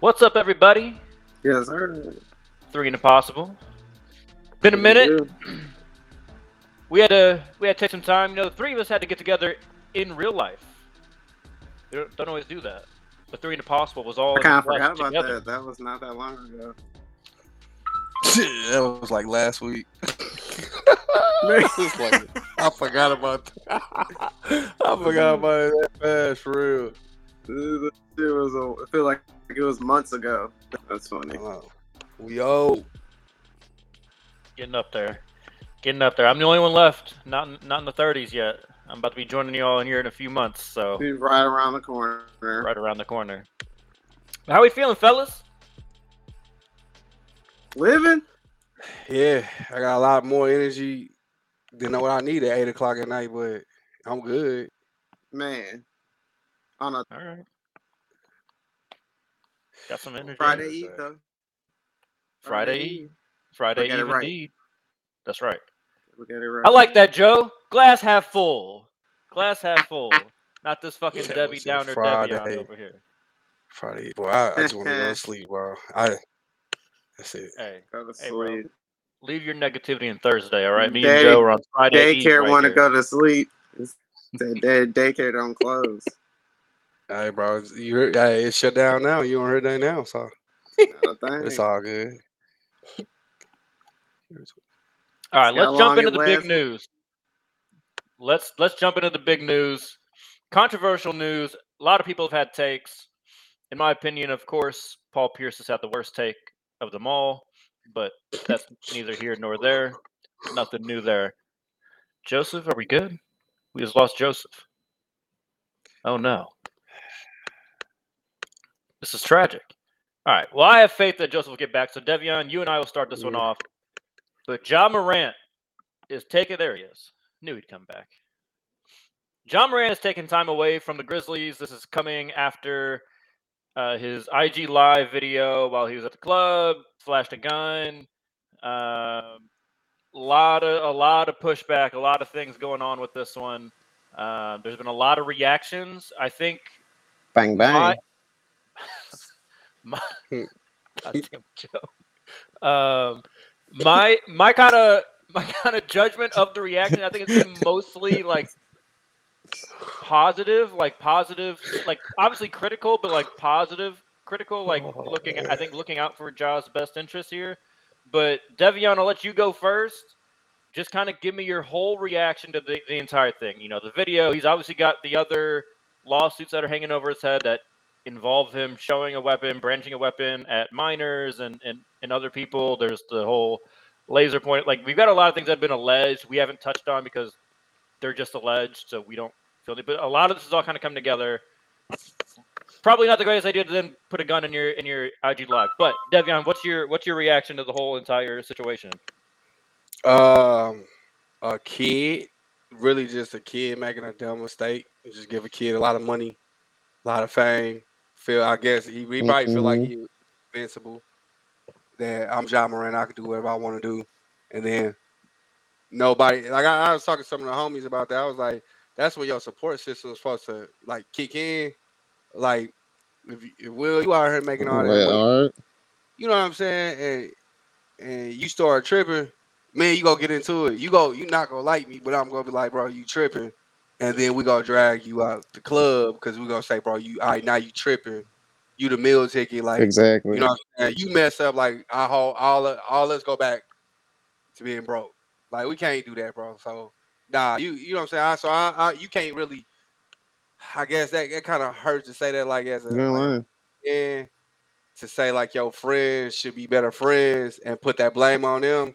What's up, everybody? Yes, sir. Three and Impossible. Been a minute. We had to we had to take some time. You know, the three of us had to get together in real life. We don't, don't always do that. But Three and Impossible was all I kind of in the flesh forgot about together. that. That was not that long ago. that was like last week. It's like- I forgot about that. I forgot about it that fast for real. It was. A, I feel like it was months ago. That's funny. Wow. We old. Getting up there, getting up there. I'm the only one left. Not in- not in the 30s yet. I'm about to be joining you all in here in a few months. So He's right around the corner. right around the corner. How we feeling, fellas? Living. Yeah, I got a lot more energy than what I need at eight o'clock at night, but I'm good. Man. On a All right. Got some energy. Friday Eve though. Friday Eve. Friday Look at it Eve right. indeed. That's right. Look at it right. I like that, Joe. Glass half full. Glass half full. Not this fucking Yeah, Debbie it's a Downer Debbie on over here. Friday, boy, I, I just want to go to sleep, bro. I that's it. Hey, Go to Hey, sleep. Leave your negativity in Thursday, all right? Me Day- and Joe are on Friday. Daycare right want to go to sleep. Day, day, daycare don't close. Hey, bro. You heard, hey, it's shut down now. You don't heard that now, so Not it's all good. All right, let's jump into it the big news. Let's let's jump into the big news. Controversial news. A lot of people have had takes. In my opinion, of course, Paul Pierce has had the worst take of them all, but that's neither here nor there. Nothing new there. Joseph, are we good? We just lost Joseph. Oh no. This is tragic. All right. Well, I have faith that Joseph will get back. So, Devion, you and I will start this one off. But Ja Morant is taking. There he is. Knew he'd come back. Ja Morant is taking time away from the Grizzlies. This is coming after uh, his IG live video while he was at the club, flashed a gun. Um, lot of a lot of pushback, a lot of things going on with this one. Uh, there's been a lot of reactions. I think Bang bang. my, my Hmm. Um, my my kind of my kind of judgment of the reaction. I think it's been mostly like positive, like positive, like obviously critical, but like positive, critical, like oh, looking. I think looking out for Ja's best interest here. But Devion, I'll let you go first. Just kind of give me your whole reaction to the, the entire thing. You know, the video. He's obviously got the other lawsuits that are hanging over his head that involve him showing a weapon, brandishing a weapon at minors and, and, and other people. There's the whole laser point. Like we've got a lot of things that have been alleged. We haven't touched on because they're just alleged, so we don't feel it. But a lot of this is all kind of come together. Probably not the greatest idea to then put a gun in your in your IG live. But Devion, what's your what's your reaction to the whole entire situation? Um, a kid, really just a kid making a dumb mistake. Just give a kid a lot of money, a lot of fame. Feel I guess he, he might feel like he's invincible. That I'm Ja Morant, I can do whatever I want to do, and then nobody. Like I, I was talking to some of the homies about that. I was like, that's when your support system is supposed to like kick in. Like, if, you, if Will, you out here making all that, all right. you know what I'm saying? And and you start tripping, man, you gonna get into it. You go, you not gonna like me, but I'm gonna be like, bro, you tripping. And then we gonna drag you out the club because we gonna say, bro, you all right now you tripping. You the meal ticket, like Exactly. you know what I'm saying? You mess up like I all all all let's go back to being broke. Like we can't do that, bro. So nah, you you know what I'm saying? I, so I, I you can't really I guess that, that kind of hurts to say that like as a You're like, lying. in to say like your friends should be better friends and put that blame on them,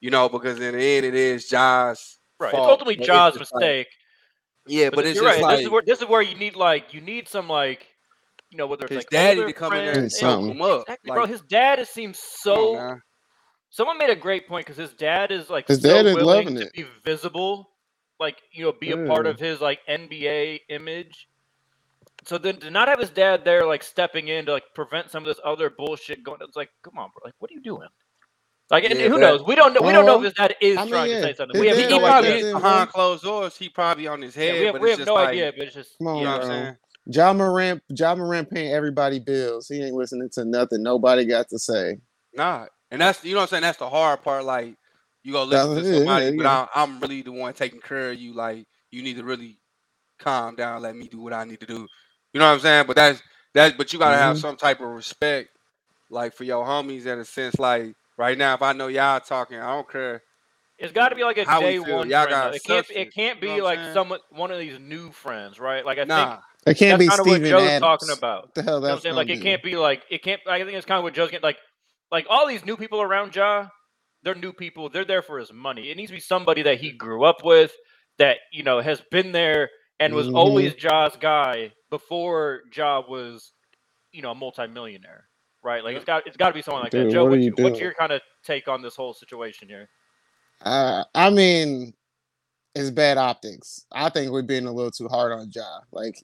you know, because in the end it is Ja's Right. fault. It's ultimately But it's Ja's just like- mistake. yeah, But, but, this- it's you're just right. like this is where this is where you need like you need some like you know whether it's his like daddy to come in there and Say you know, help something. him up. Exactly, Like, bro. His dad is, seems so. Someone made a great point because his dad is like His so dad is willing loving to it. be visible, like you know, be a part of mm. his like NBA image. So then to not have his dad there, like stepping in to like prevent some of this other bullshit going, it's like, come on, bro, like what are you doing? Like, and Yeah, who but- knows? We don't know. We don't know if his dad is I mean, trying yeah, to say something. it- We have He, no probably idea. is behind closed doors. He probably on his Yeah, head, we have, but we it's have just no like, idea, but it's just Come on, you know what I'm saying? Ja Morant, Ja Morant paying everybody bills. He ain't listening to nothing. Nobody got to say. Nah, and that's you know what I'm saying. That's the hard part. Like you go That's listen to it, somebody, yeah, but yeah. I, I'm really the one taking care of you. Like you need to really calm down. Let me do what I need to do. You know what I'm saying? But that's that's But you gotta have Mhm. some type of respect, like for your homies, in a sense. Like right now, if I know y'all talking, I don't care. It's got to be like a How day one Y'all friend. got. It can't. It can't you be know like saying? someone one of these new friends, right? Like I Nah, think It can't that's be kind of what Joe's Adams. talking about. What the hell You know what I'm that's saying? gonna Like it can't be like it can't. I think it's kind of what Joe's getting like. Like all these new people around Ja, they're new people. They're there for his money. It needs to be somebody that he grew up with, that you know has been there and was Mhm. always Ja's guy before Ja was, you know, a multimillionaire, right? Like it's got it's got to be someone like that. Joe, what what's, you your- what's your kind of take on this whole situation here? Uh, I mean, it's bad optics. I think we're being a little too hard on Ja. Like,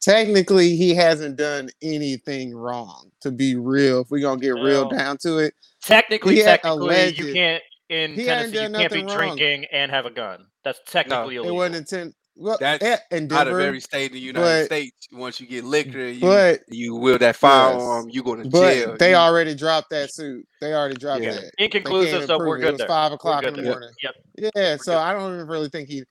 technically, he hasn't done anything wrong. To be real, if we're gonna get real down to it, Technically, He technically, alleged- you can't in he hadn't Tennessee. You can't be wrong. drinking and have a gun. That's technically it illegal. wasn't intent. Well, That's yeah, in out of every state in the United but- States, once you get liquor, you but you wield that firearm, you go to but jail. they you, already dropped that suit. They already dropped Yeah. that. They can't Inconclusive, so we're it. good It was there. five o'clock in the there. morning. Yep. Yeah, so good. I don't even really think he.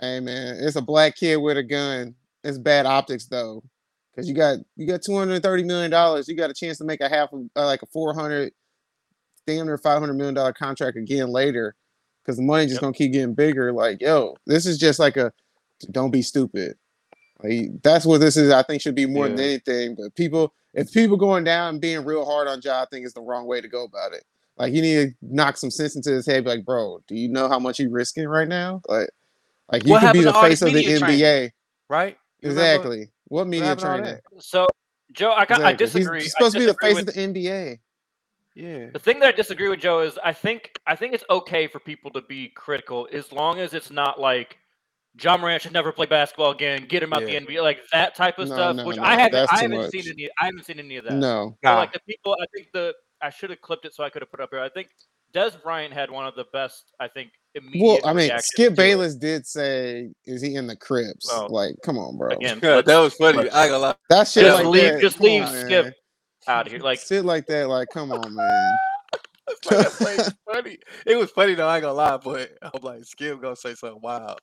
Hey man, it's a black kid with a gun. It's bad optics though, because you got you got two hundred thirty million dollars. You got a chance to make a half of uh, like a four hundred, damn near five hundred million dollar contract again later, because the money just Yep. gonna keep getting bigger. Like yo, this is just like a don't be stupid. Like that's what this is. I think should be more than anything. But people, if people going down and being real hard on Ja, I think is the wrong way to go about it. Like you need to knock some sense into his head. Like, bro, do you know how much you risking right now? Like, like you What could be the face of the training? NBA. right? You remember? Exactly. What media happened to training? So, Joe, I, ca- I Exactly. He's disagree. supposed I to be the face with- of the NBA. Yeah. The thing that I disagree with Joe is I think I think it's okay for people to be critical as long as it's not like Ja Morant should never play basketball again, get him out Yeah. the NBA, like that type of No, stuff. no, which no, I haven't I haven't seen any I haven't seen any of that. No. But Nah. like the people I think the I should have clipped it so I could have put it up here. I think Dez Bryant had one of the best, I think, immediate Well, I mean, Skip to it. Bayless did say, "Is he in the Crips?" Well, like, come on, bro. Again, Yeah, that was funny. I ain't gonna lie. That shit Just like leave- that. just come leave on, Skip man. out of here. Like shit like that. Like, come on, man. It's like, like funny. It was funny though. I ain't gonna lie, but I'm like, Skip gonna say something wild.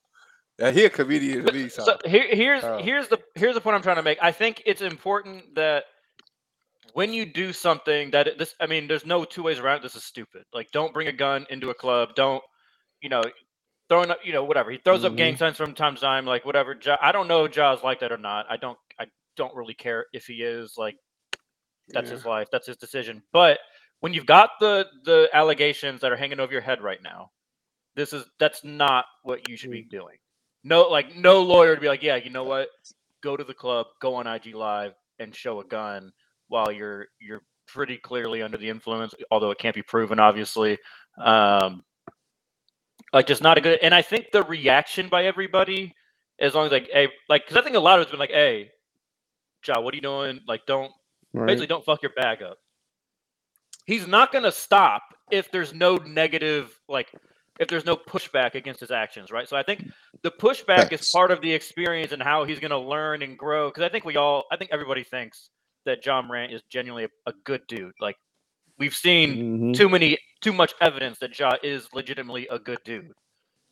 Yeah, he a comedian to me. So, so here, here's Oh. here's the here's the point I'm trying to make. I think it's important that when you do something that this, I mean, there's no two ways around. it. This is stupid. Like, don't bring a gun into a club. Don't, you know, throwing up, you know, whatever. He throws up gang Mhm. signs from time to time, like whatever. Ja, I don't know if Ja's like that or not. I don't, I don't really care if he is. Like, that's Yeah. his life. That's his decision. But when you've got the the allegations that are hanging over your head right now, this is that's not what you should be Mm. doing. No, like no lawyer to be like, yeah, you know what? Go to the club, go on IG Live, and show a gun while you're you're pretty clearly under the influence, although it can't be proven, obviously. Um, like just not a good. And I think the reaction by everybody, as long as like, hey, like, because I think a lot of it's been like, hey, Ja, what are you doing? Like, don't Right. basically don't fuck your bag up. He's not going to stop if there's no negative, like if there's no pushback against his actions, right? So I think the pushback is part of the experience and how he's going to learn and grow. Because I think we all, I think everybody thinks that Ja Morant is genuinely a, a good dude. Like we've seen Mhm. too many, too much evidence that Ja is legitimately a good dude.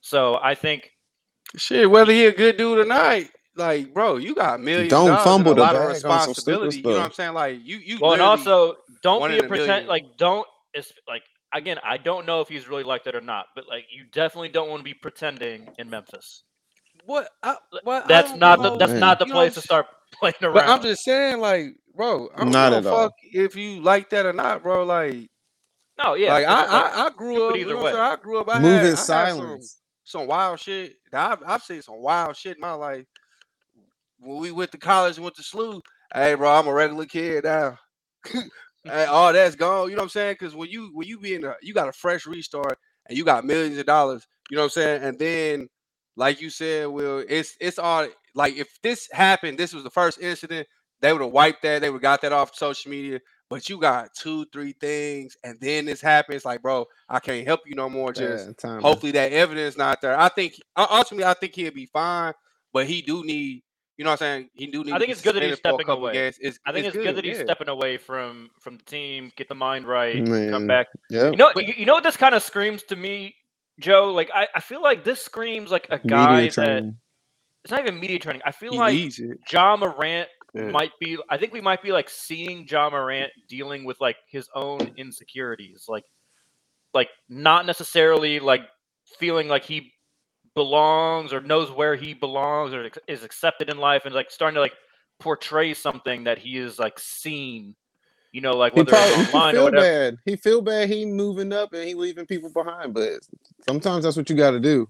So I think shit, whether he a good dude or not, like, bro, you got millions. Don't dollars fumble and a the lot of bag on responsibility. You know what I'm saying? Like, you, you. Well, and also don't be a a pretend million. like don't it's like again. I don't know if he's really like that or not, but like you definitely don't want to be pretending in Memphis. what? I, what That's don't not the that's man. not the You place to start playing around. But I'm just saying, like, bro, I don't Not give at a all. fuck if you like that or not, bro. Like, no, yeah. like I, just like- I, I grew up. either You know way. I'm saying? I grew up. I Move had, in I had some, silence. some wild shit. I've, I've seen some wild shit in my life. When we went to college and went to SLU, hey, bro, I'm a regular kid now. hey, all that's gone. You know what I'm saying? Because when you when you be in a, you got a fresh restart and you got millions of dollars. You know what I'm saying? And then, like you said, Will, it's it's all like if this happened, this was the first incident. They would have wiped that. They would have got that off social media. But you got two, three things, and then this happens. Like, bro, I can't help you no more. Just Bad timing. hopefully that evidence not there. I think ultimately, I think he'll be fine, but he do need, you know, what I'm saying he do need. I think be it's good that he's suspended for a stepping away. games. It's, I think it's, good, that he's yeah. stepping away from from the team, get the mind right, come back. Yep. You know, But- you, you know what this kind of screams to me, Joe. Like I, I feel like this screams like a guy that training. it's not even media training. I feel He like needs. Ja Morant Yeah. might be. I think we might be like seeing Ja Morant dealing with like his own insecurities, like like not necessarily like feeling like he belongs or knows where he belongs or is accepted in life, and like starting to like portray something that he is like seen. You know, like He whether probably he it's online or feel whatever. bad. He feel bad. He moving up and he leaving people behind. But sometimes that's what you got to do.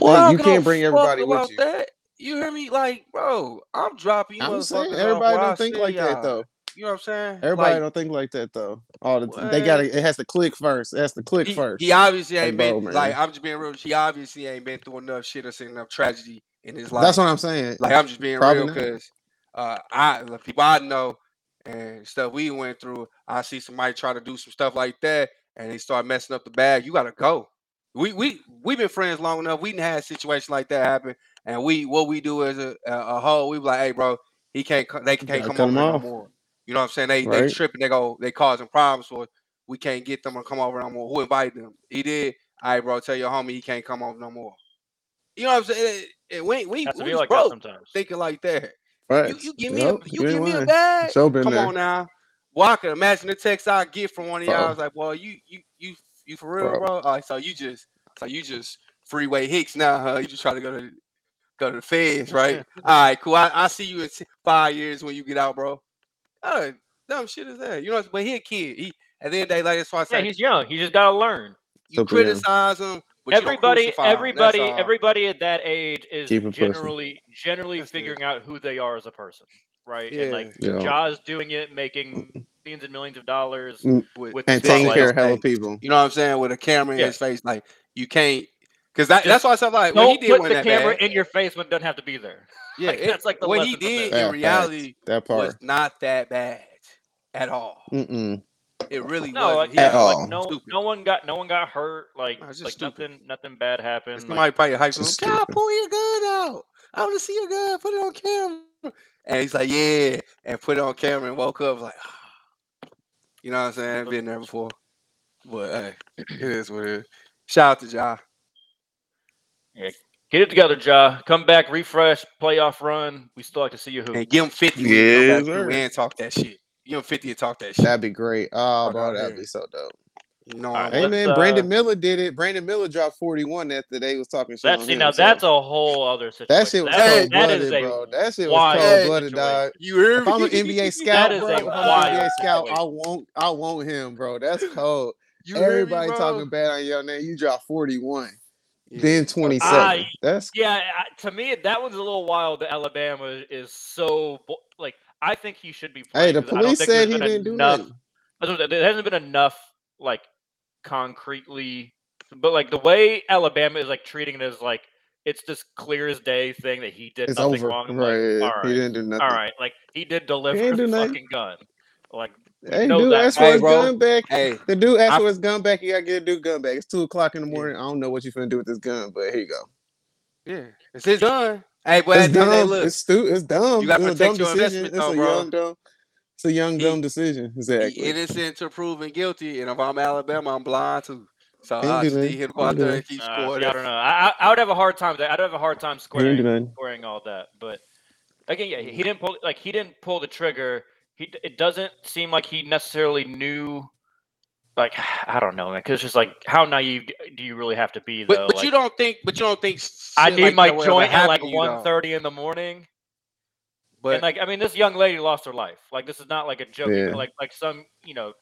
Well, I you can't bring everybody with you. That. You hear me? Like, bro, I'm dropping you. I'm saying everybody don't think like that y'all. though. You know what I'm saying? Everybody Like, don't think like that though. All the t- they got to. It has to click first. It has to click he, first. he obviously ain't been bro, like. I'm just being real. He obviously ain't been through enough shit or seen enough tragedy in his life. That's what I'm saying. Like I'm just being Probably real because uh, I the people I know and stuff we went through. I see somebody try to do some stuff like that, and they start messing up the bag. You gotta go. We we we've been friends long enough. We done had situations like that happen, and we what we do as a a, a whole, we be like, hey, bro, he can't. They can't gotta come cut over him no more. You know what I'm saying? They they tripping. They go. They causing problems for. us. We can't get them to come over no more. Who invited them? He did. All right, bro. Tell your homie he can't come over no more. You know what I'm saying? It, it, we we, Has to we be like that broke sometimes. thinking like that. Right. you give me Yep, a you ain't give me a lying. bag. Sure been Come there. on now. Well, I can imagine the text I get from one of y'all. I was like, well, you you you you for real, Bro. bro? All right, so you just so you just freeway Hicks now, huh? You just try to go to go to the feds, right? All right, cool. I, I see you in five years when you get out, bro. Oh, dumb shit is that? You know, but he a kid. He at the end of the day, like that's why I Yeah, say he's young. He just gotta learn. you Super young. criticize him, but you don't everybody, him. Everybody, everybody at that age is Keep it pushing. generally generally That's it. figuring out who they are as a person, right? And like Yeah. Ja's doing it, making millions and millions of dollars Mm, with, with And taking care of hella people. You know what I'm saying? With a camera in Yeah. his face, like you can't, because that, that's why I said like when he Don't did put one the that camera bad. in your face when it doesn't have to be there. Yeah, Like, it- that's like the what he did that. In reality. That part. was not that bad at all. Mm-mm. It really No, wasn't. He yeah, At was all. like no, stupid. no one got, no one got hurt. Like, No, like stupid. nothing, nothing bad happened. Somebody Like, probably hyped him. God, pull your gun out. I want to see your gun. Put it on camera. And he's like, yeah, and put it on camera and woke up like, you know what I'm saying? Been there before. But hey, it is what it is. Shout out to Ja. Get it together, Ja. Come back, refresh, playoff run. We still like to see you hoop. And give him 50 when you Yes, come back sir. through and talk that shit. Give him 50 and talk that shit. That'd be great. Oh, Fuck bro, out that'd be so dope. You know, All right, I'm Hey man, uh, Brandon Miller did it. Brandon Miller dropped 41 after they was talking shit That's on see him, now so- that's a whole other situation. that shit was cold blooded, a bro. That shit was cold blooded, dog. you hear If? I'm an NBA scout, is bro, a if I'm an wild NBA scout, I situation. won't I want him, bro. That's cold. You hear me, Everybody bro? talking bad on your name. You dropped 41, Yeah. then 27. I- That's Yeah, to me that one's a little wild. That Alabama is so like I think he should be. hey, the police said he didn't do enough, that's what- There hasn't been enough like concretely, but like the way Alabama is like treating it as like it's this clear as day thing that he did It's nothing over. wrong. Right. like, He didn't do nothing. all right, like he did deliver didn't the nothing. fucking gun. Like Hey, know dude that. asked for Hey, his bro. gun back. Hey, The dude asked I- for his gun back. You gotta get a dude gun back. It's two o'clock in the Yeah. morning. I don't know what you finna do with this gun, but here you go. yeah, it's his gun. Hey, but it's at the end of the day, dumb. look, It's stu- It's dumb. You gotta it's a dumb protect your decision. investment It's though, a bro. young dumb. It's a young He- dumb decision. Exactly. innocent to proven guilty, and if I'm Alabama, I'm blind too. So I do just need him to go He out there and keep uh, scoring. yeah, I don't know. I, I I would have a hard time. I'd have a hard time squaring squaring all that. But again, yeah, he didn't pull like he didn't pull the trigger. He it doesn't seem like he necessarily knew. Like I don't know, man. Because it's just like how naive do you really have to be though? But, but like, you don't think, but you don't think. I shit need like my that joint at like to you, 1.30 in the morning. But and like I mean, this young lady lost her life. Like this is not like a joke. Yeah. Like like some you know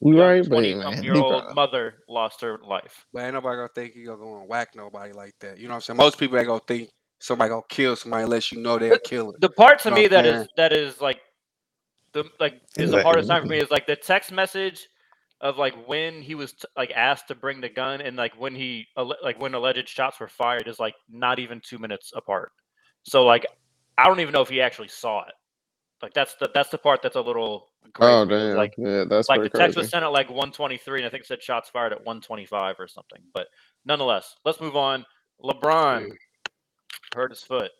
You right, but 20 man, something year old mother lost her life. But ain't nobody gonna think you gonna go and whack nobody like that. You know what I'm saying? Most people ain't gonna think somebody gonna kill somebody unless you know they're killing. The part to No, me that man. is that is like the like is the hardest time for me is like the text message of like when he was t- like asked to bring the gun and like when he like when alleged shots were fired is like not even two minutes apart. So like I don't even know if he actually saw it. Like that's the that's the part that's a little Oh damn. Like yeah, that's like the text crazy. was sent at like 123, and I think it said shots fired at 125 or something. But nonetheless, let's move on. LeBron hurt his foot.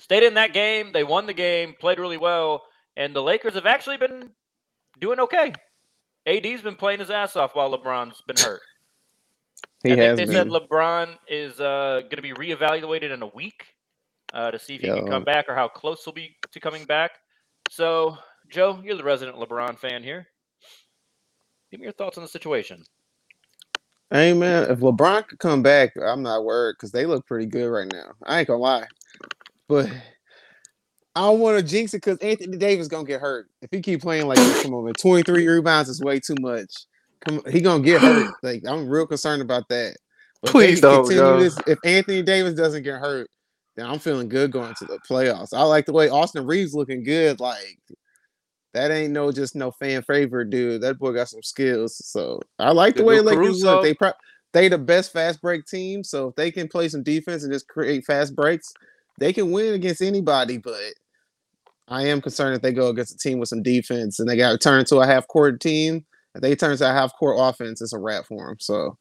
Stayed in that game. They won the game. Played really well, and the Lakers have actually been doing okay. AD's been playing his ass off while LeBron's been hurt. He I think has they been. said LeBron is uh, going to be reevaluated in a week uh, to see if he can come back or how close he'll be to coming back. So, Joe, you're the resident LeBron fan here. Give me your thoughts on the situation. Hey man, if LeBron could come back, I'm not worried because they look pretty good right now. I ain't gonna lie, but I don't want to jinx it because Anthony Davis is gonna get hurt if he keep playing like this. Come on, man, 23 rebounds is way too much. Come, he gonna get hurt. Like I'm real concerned about that. But Please don't, this. If Anthony Davis doesn't get hurt, then I'm feeling good going to the playoffs. I like the way Austin Reaves looking good. Like that ain't no just no fan favorite dude. That boy got some skills. So I like the The way Lakers look. They pro- they the best fast break team. So if they can play some defense and just create fast breaks, they can win against anybody. But I am concerned if they go against a team with some defense and they got to turn into a half court team. If they turn to a half court offense, it's a wrap for them. So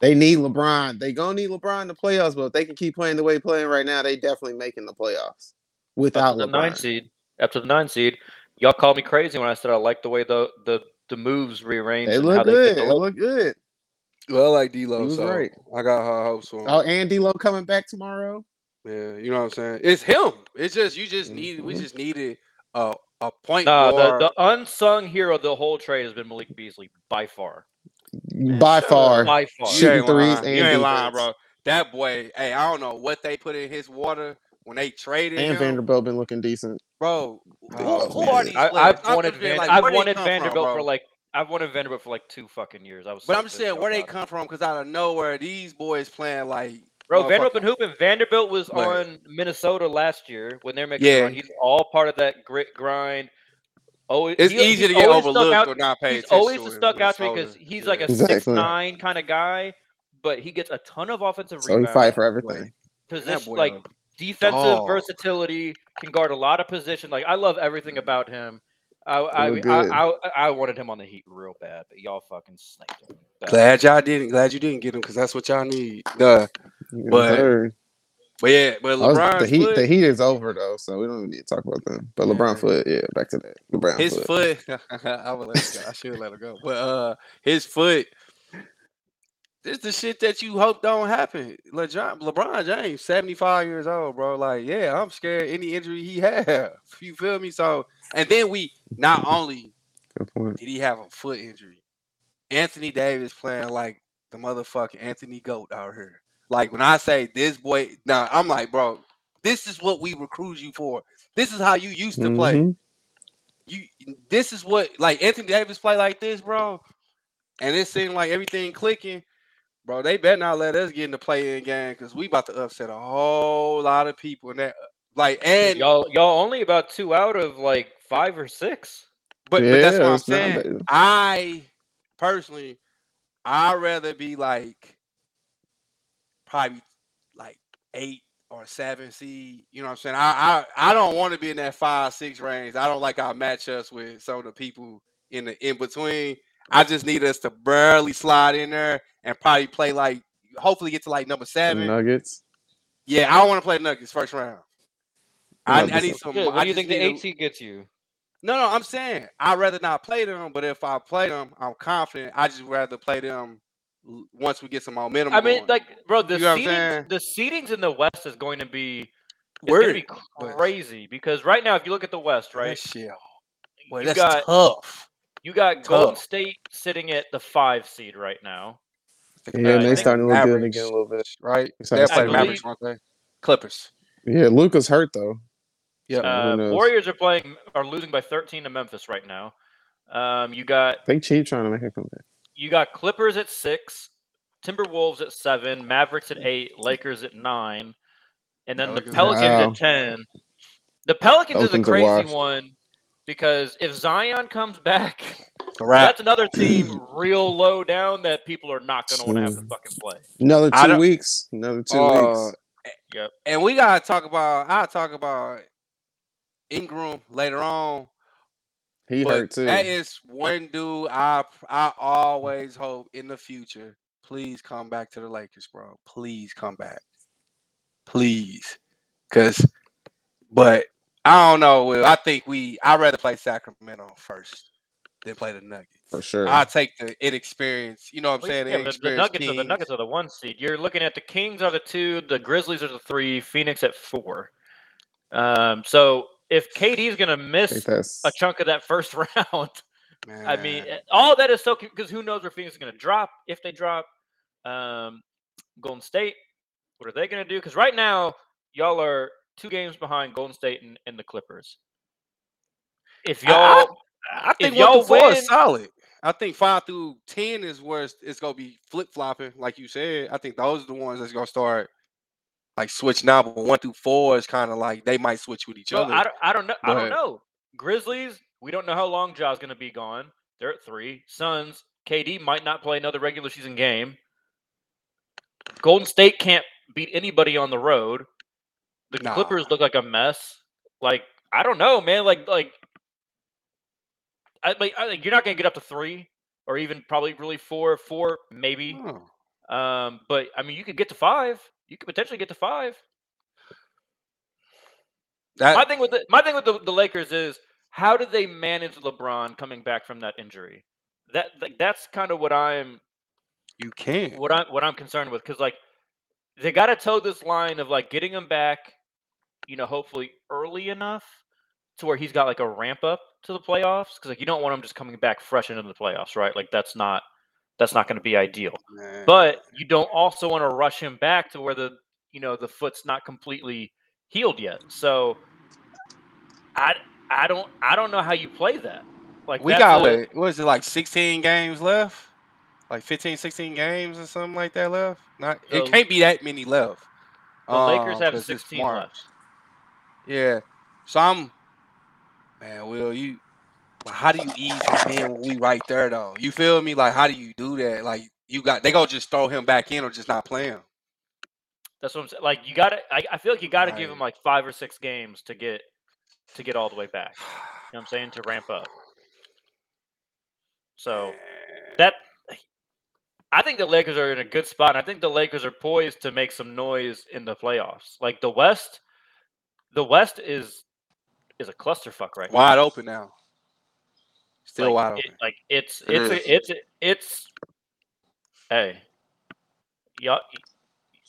they need LeBron. They gonna need LeBron in the playoffs, but if they can keep playing the way they're playing right now, they definitely making the playoffs without Up to the nine seed. Up to the nine seed. Y'all called me crazy when I said I like the way the the, the moves rearranged. They and look how good. They They look good. Well, I like He D'Lo, so right. I got high hopes for him. Oh, and D'Lo coming back tomorrow. Yeah, you know what I'm saying. It's him. It's just you just need We Mhm. just needed a a point Nah, the, the unsung hero of the whole trade has been Malik Beasley by far. By far. By far. Shooting ain't threes and You ain't lying, bro. That boy. Hey, I don't know what they put in his water when they traded And him, Vanderbilt been looking decent. bro. Who, oh, who man. are these I- players? I'm I've wanted, just Van- like, I've wanted come from, Vanderbilt for like I've wanted Vanderbilt for like two fucking years. I was. But so I'm just saying where they come from because out of nowhere these boys playing like Bro, Vanderbilt been motherfucking- hooping. Vanderbilt was Like- on Minnesota last year when they're making Yeah. run. He's all part of that grit grind. Oh, It's he- easy to he's get stuck overlooked out- or not pay He's always to stuck out to me because Minnesota. he's like a Exactly. six nine kind of guy, but he gets a ton of offensive So he rebounds. fight for everything. position like defensive dog. versatility, can guard a lot of position. Like I love everything about him. I I, I. I, I wanted him on the Heat real bad, but y'all fucking snaked him. Bad. Glad y'all didn't. Glad you didn't get him because that's what y'all need. Duh. Yes, But sir. But yeah, but I was- LeBron's the heat, foot, the heat is over though, so we don't need to talk about them. But LeBron foot, yeah, back to that. LeBron his foot. foot. I would let it go. I should let it go. But uh, his foot. This the shit that you hope don't happen. LeBron, LeBron James, seventy five years old, bro. Like, yeah, I'm scared any injury he have. You feel me? So, and then we not only Good point. did he have a foot injury, Anthony Davis playing like the motherfucking Anthony Goat out here. Like when I say this boy, now I'm like, bro, this is what we recruit you for. This is how you used to play. Mhm. You this is what like Anthony Davis play like this, bro. And it seemed like everything clicking. Bro, they better not let us get in the play in game because we about to upset a whole lot of people. And that like and y'all y'all only about two out of like five or six. but, but that's what I'm it's not saying. I personally, I'd rather be like probably like eight or seven seed. You know what I'm saying? I I, I don't want to be in that five six range. I don't like our matchups with some of the people in the in between. I just need us to barely slide in there and probably play like hopefully get to like number seven. Nuggets. Yeah, I don't want to play Nuggets first round. I, I need some. Good. What I do you think the need eight seed gets you? No, no, I'm saying I'd rather not play them, but if I play them, I'm confident. I just rather play them once we get some momentum. I mean, going. like, bro, the You know seedings, the seedings in the West is going to be Word, going to be but- crazy because right now, if you look at the West, That right, shit, boy, you that's got tough. you got Golden. State sitting at the five seed right now. The Yeah, and they think starting to look good again a little bit. right? It's They'll starting play to the look Mavericks, won't they? Clippers. Yeah, Luka's hurt though. Yep. who Uh. Warriors are playing are losing by 13 to Memphis right now. Um, you got They cheap trying to make a comeback. you got Clippers at six, Timberwolves at seven, Mavericks at eight, Lakers at nine, and then the Pelicans- Pelicans Wow. at ten. The Pelicans is a Pelicans are crazy one because if Zion comes back, It's a wrap. that's another team real low down that people are not going to want to have to Mm. fucking play. Another two weeks. Another two Uh, weeks. Yep. And we gotta talk about. I'll talk about Ingram later on. He But hurt too. That is one dude I I always hope in the future. Please come back to the Lakers, bro. Please come back. Please. Cause but I don't know. Will. I think we I'd rather play Sacramento first than play the Nuggets. for sure. I'll take the inexperience. You know what I'm saying? yeah, the, the inexperienced Nuggets are the Nuggets are the one seed. You're looking at the Kings are the two, the Grizzlies are the three, Phoenix at four. Um, so if KD is gonna miss a chunk of that first round, I mean, eh, all that is so because who knows where Phoenix is gonna drop if they drop. Um, Golden State, what are they gonna do? Because right now y'all are two games behind Golden State and, and the Clippers. If I- I- y'all I think if one y'all through four win- is solid. I think five through ten is where it's, it's gonna be flip flopping, like you said. I think those are the ones that's gonna start like switch now. But one through four is kind of like they might switch with each Well, other. I don't, I don't know. I don't know. Grizzlies, we don't know how long Ja's going to be gone. They're at three. Suns, KD might not play another regular season game. Golden State can't beat anybody on the road. The Nah. Clippers look like a mess. Like I don't know, man. Like like, I like I, think you're not going to get up to three or even probably really four, four maybe. Um, but I mean, you could get to five. You could potentially get to five. That my thing with the my thing with the, the Lakers is how do they manage LeBron coming back from that injury? That like, that's kind of what I'm you can. what I'm what I'm concerned with because like they got to toe this line of like getting him back, you know, hopefully early enough to where he's got like a ramp up to the playoffs because like you don't want him just coming back fresh into the playoffs, right? Like that's not that's not going to be ideal. Man. But you don't also want to rush him back to where the you know the foot's not completely healed yet. So I I don't I don't know how you play that. Like we got a- what, is it like 16 games left? Like 15, 16 games or something like that left? Not it can't be that many left. The Lakers um, have 'cause it's 16 left. Yeah. So I'm man, Will, you but how do you ease him in when we right there though? You feel me? Like how do you do that? Like you got they gonna just throw him back in or just not play him. That's what I'm saying. Like you got to I, I feel like you got to give him like 5 or 6 games to get to get all the way back. You know what I'm saying to ramp up. So that I think the Lakers are in a good spot. And I think the Lakers are poised to make some noise in the playoffs. Like the West, the West is is a clusterfuck right wide now. open now. Still like, wide it- like it's It it's a, it's it's hey y'all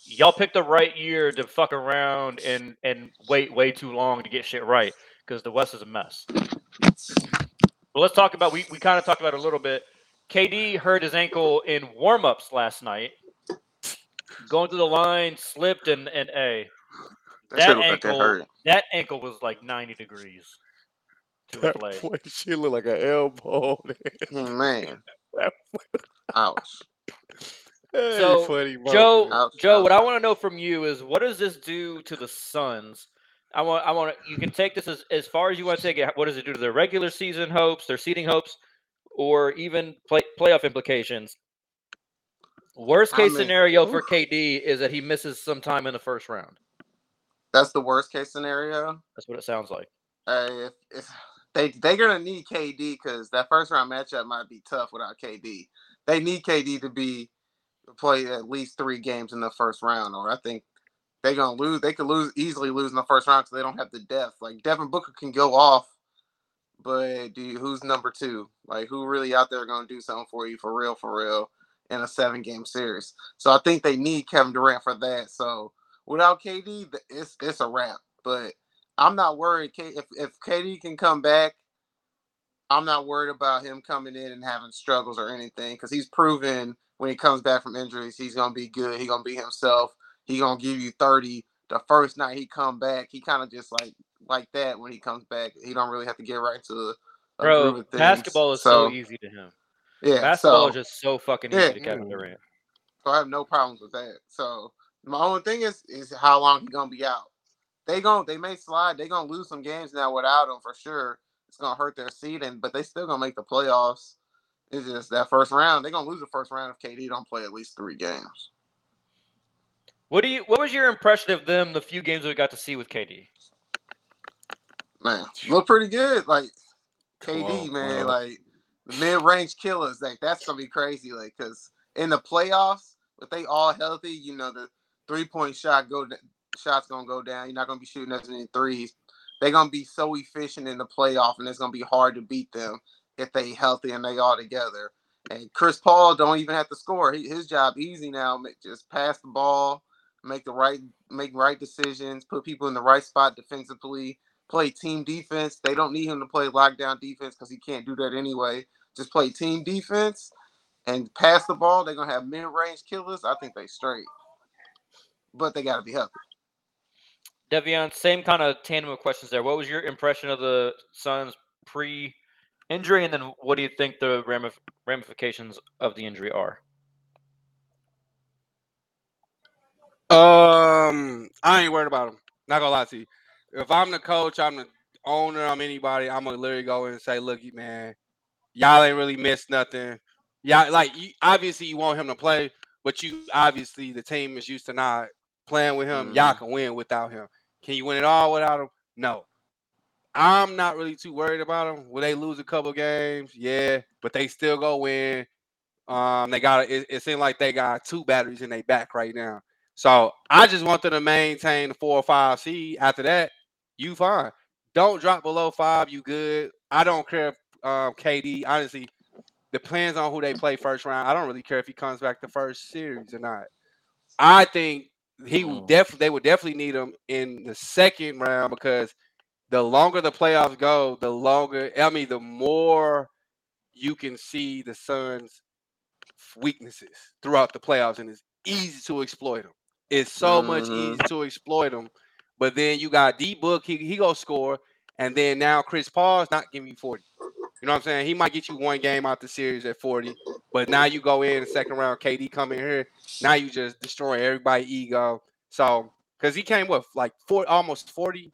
y'all picked the right year to fuck around and and wait way too long to get shit right because the West is a mess. But let's talk about we we kind of talked about it a little bit. KD hurt his ankle in warm-ups last night. Going to the line, slipped, and and a That, That shit look like that ankle- hurt. that ankle was like 90 degrees to a play. shit look like an elbow. Hmm, Man. Ouch. So, funny, bro. Joe, Ouch, Joe, what I want to know from you is what does this do to the Suns? I want, I want to. You can take this as, as far as you want to take it. What does it do to their regular season hopes, their seeding hopes, or even play, playoff implications? Worst I case mean, scenario for. KD is that he misses some time in the first round. That's the worst case scenario. That's what it sounds like. Uh, if, if they they're gonna need KD because that first round matchup might be tough without KD. They need KD to be play at least three games in the first round, or I think they're gonna lose. They could lose easily lose in the first round because they don't have the depth. Like Devin Booker can go off, but do you, who's number two? Like who really out there gonna do something for you for real, for real in a seven game series? So I think they need Kevin Durant for that. So without KD, it's it's a wrap. But I'm not worried. If if KD can come back, I'm not worried about him coming in and having struggles or anything because he's proven when he comes back from injuries, he's gonna be good. He's gonna be himself. He gonna give you 30. The first night he come back, he kind of just like like that when he comes back. He don't really have to get right to a, Bro, basketball is so, easy to him. Yeah, Basketball so, is just so fucking Yeah. easy to Kevin Durant. so I have no problems with that. So my only thing is is how long he gonna be out. They gon' they may slide. They gonna lose some games now without him for sure. It's gonna hurt their seeding, but they still gonna make the playoffs. It's just that first round. They're gonna lose the first round if KD don't play at least three games. What do you? What was your impression of them? The few games we got to see with KD. Man, look pretty good. Like KD, Well, man, well. like the mid-range killers, like that's gonna be crazy. Like, cause in the playoffs, if they all healthy, you know the three-point shot go d- shots gonna go down. You're not gonna be shooting as many threes. They're gonna be so efficient in the playoff, and it's gonna be hard to beat them if they healthy and they all together. And Chris Paul don't even have to score. He, his job easy now. Just pass the ball, make the right make right decisions, put people in the right spot defensively play team defense. They don't need him to play lockdown defense because he can't do that anyway. Just play team defense and pass the ball. They're gonna have mid range killers. I think they straight, but they gotta be healthy. Devion, same kind of tandem of questions there. What was your impression of the Suns pre-injury, and then what do you think the ramif- ramifications of the injury are? Um, I ain't worried about him. Not gonna lie to you. If I'm the coach, I'm the owner, I'm anybody, I'm gonna literally go in and say, "Look, man, y'all ain't really missed nothing. Y'all like you, obviously you want him to play, but you obviously the team is used to not playing with him. Y'all can win without him. Can you win it all without him? No. I'm not really too worried about them. Will they lose a couple games? Yeah, but they still go win. Um, they got it, it seems like they got two batteries in their back right now. So I just want them to maintain the four or five seed. After that, you fine. Don't drop below five. You good. I don't care if um, KD. Honestly, depends on who they play first round. I don't really care if he comes back the first series or not. I think he would Mm. definitely they would definitely need him in the second round because the longer the playoffs go, the longer I mean, the more you can see the Suns' weaknesses throughout the playoffs, and it's easy to exploit them. It's so much Mhm. easy to exploit them. But then you got D Book, he he go score, and then now Chris Paul's not giving you 40. You know what I'm saying? He might get you one game out the series at 40, but now you go in the second round, KD come in here, now you just destroy everybody's ego. So because he came with like four almost 40,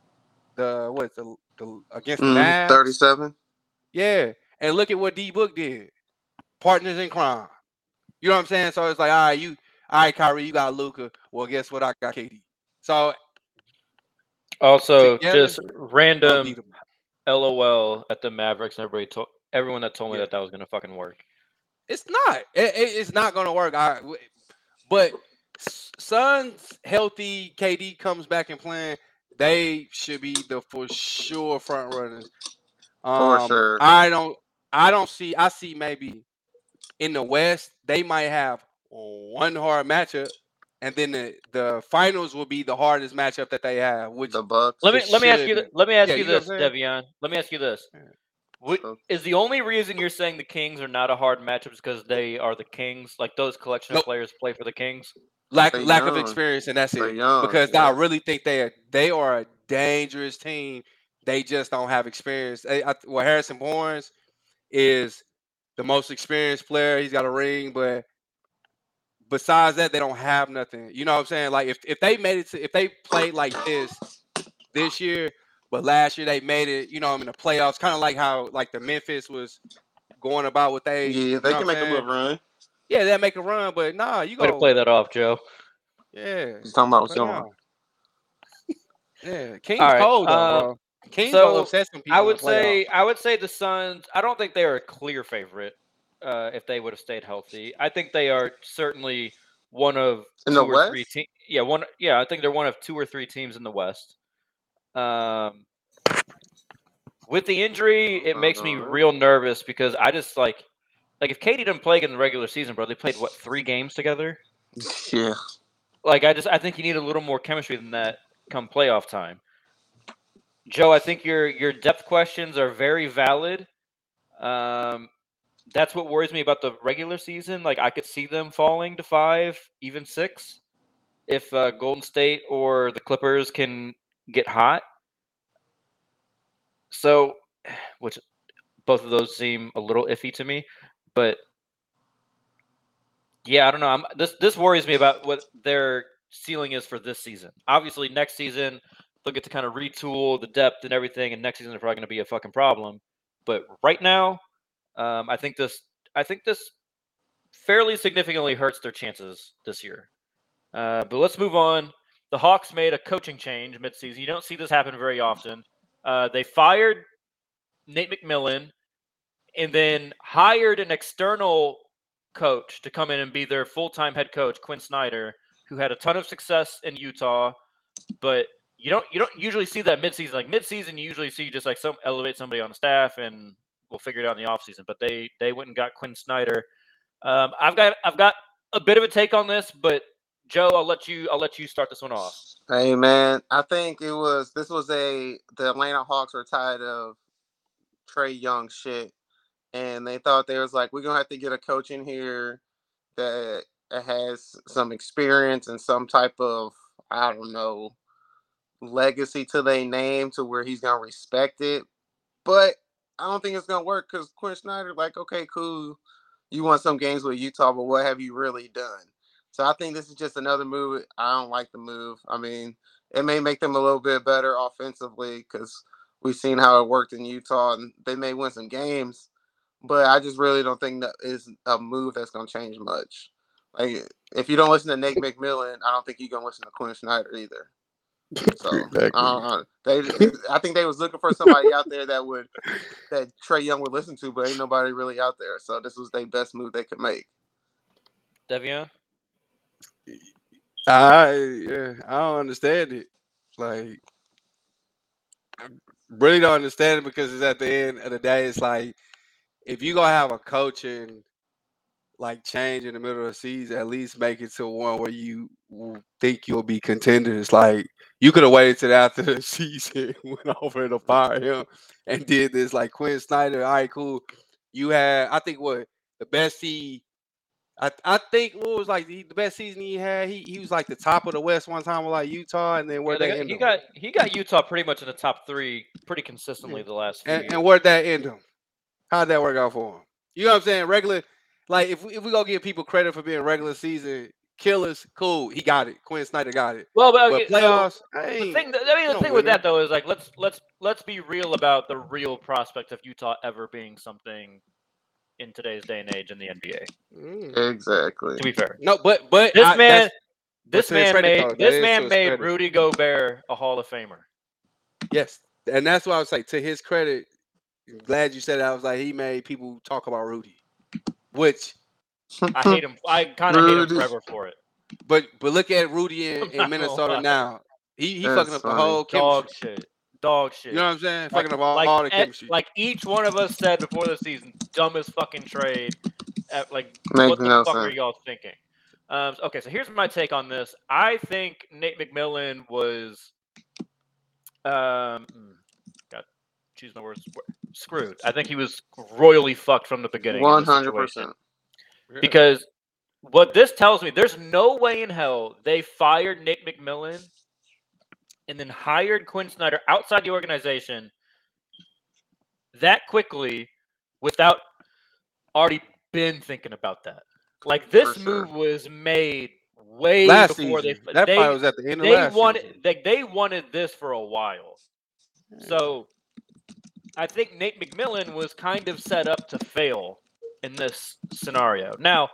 the what the, the against the Mm, Mavs. Thirty-seven. Yeah. And look at what D Book did. Partners in crime. You know what I'm saying? So it's like, all right, you all right, Kyrie, you got Luka. Well, guess what? I got KD. So Also, Together, just random beat 'em. LOL at the Mavericks, and everybody told everyone that told me Yeah. that that was gonna fucking work. It's not. It- it- it's not gonna work. I w- but S- Suns healthy, KD comes back and playing. They should be the for sure front runners. For Um, sure. I don't. I don't see. I see maybe in the West they might have one hard matchup, and then the the finals will be the hardest matchup that they have. Which The Bucks. Let me let me ask you. should th- Let me ask Yeah, you you this, I'm? Devion. Let me ask you this. Yeah. What So- is the only reason you're saying the Kings are not a hard matchup is because they are the Kings? Like those collection of Nope. players play for the Kings. lack They lack of experience, and that's They're it. young, because I really think they are they are a dangerous team. They just don't have experience. They- I, well, Harrison Barnes is the most experienced player. He's got a ring, but besides that, they don't have nothing. You know what I'm saying? Like if, if they made it to if they played like this this year, but last year they made it, you know, i in the playoffs, kind of like how like the Memphis was going about what they Yeah, you they know can make I'm a little run. Yeah, they make a run, but nah, you Way to go play that off, Joe. yeah. He's talking about what's going on. Yeah, King's All right, cold though, um, bro. King's so gonna upset some people. I would say playoffs. I would say the Suns. I don't think they are a clear favorite uh, if they would have stayed healthy. I think they are certainly one of In two the or three West? teams. Yeah, one. Yeah, I think they're one of two or three teams in the West. Um, with the injury, it makes me Uh-huh. real nervous because I just like, like if KD didn't play in the regular season, bro, they played what three games together. Yeah. Like I just I think you need a little more chemistry than that come playoff time. Joe, I think your your depth questions are very valid. Um, that's what worries me about the regular season. Like I could see them falling to five, even six, if uh, Golden State or the Clippers can get hot. So, which both of those seem a little iffy to me, but yeah, I don't know. I'm, this this worries me about what their ceiling is for this season. Obviously, next season they'll get to kind of retool the depth and everything, and next season is probably going to be a fucking problem. But right now, um, I think this I think this fairly significantly hurts their chances this year. Uh, but let's move on. The Hawks made a coaching change midseason. You don't see this happen very often. Uh, they fired Nate McMillan and then hired an external coach to come in and be their full-time head coach, Quin Snyder, who had a ton of success in Utah, but you don't you don't usually see that midseason. Like midseason, you usually see just like some elevate somebody on the staff and we'll figure it out in the offseason. But they they went and got Quin Snyder. Um, I've got I've got a bit of a take on this, but Joe, I'll let you I'll let you start this one off. Hey man, I think it was this was a the Atlanta Hawks were tired of Trae Young shit, and they thought they was like we're gonna have to get a coach in here that has some experience and some type of I don't know legacy to their name to where he's gonna respect it. But I don't think it's gonna work because Quin Snyder, like, okay, cool, you won some games with Utah, but what have you really done? So I think this is just another move. I don't like the move. I mean, it may make them a little bit better offensively because we've seen how it worked in Utah and they may win some games, but I just really don't think that is a move that's gonna change much. Like if you don't listen to Nate McMillan, I don't think you're gonna listen to Quin Snyder either. So Exactly. uh, they, I think they was looking for somebody out there that would that Trae Young would listen to, but ain't nobody really out there. So this was their best move they could make. Devion? I yeah, I don't understand it. Like, I really don't understand it because it's at the end of the day, it's like if you gonna have a coaching like change in the middle of the season, at least make it to one where you think you'll be contenders. Like you could have waited till after the season, went over to fire him, and did this. Like Quin Snyder, all right, cool. You had, I think, what the best he I, I think what was like the, the best season he had. He he was like the top of the West one time with like Utah, and then where Yeah, they got- end he him? got he got Utah pretty much in the top three pretty consistently the last few and, years. and where'd that end him? How'd that work out for him? You know what I'm saying? Regular, like if we, if we gonna give people credit for being regular season killers, cool. He got it. Quin Snyder got it. well, but, But okay, so playoffs, I the ain't- thing, I mean, the thing with winner. that though is like let's let's let's be real about the real prospect of Utah ever being something in today's day and age in the NBA. Mm. Exactly. To be fair, No, but but this I- man, this man made though, that this is man made credit. Rudy Gobert a Hall of Famer. yes, and that's why I was like to his credit. Glad you said that. I was like he made people talk about Rudy, which I hate him. I kind of hate him forever for it. but but look at Rudy in, in Minnesota now. He he That's fucking up the funny. whole Dog chemistry. shit. Dog shit. You know what I'm saying? Like- Fucking up all, like, all the e- chemistry. like each one of us said before the season, dumbest fucking trade. At, like, Makes what the no fuck are y'all thinking? Um, okay, so here's my take on this. I think Nate McMillan was, um, got choose my words, screwed. I think he was royally fucked from the beginning. in One this hundred situation. percent. Yeah. Because what this tells me, there's no way in hell they fired Nick McMillan and then hired Quin Snyder outside the organization that quickly without already been thinking about that. Like this sure. move was made way last before season. they that they, was at the end of they last wanted season. they, they wanted this for a while. So I think Nate McMillan was kind of set up to fail in this scenario. Now,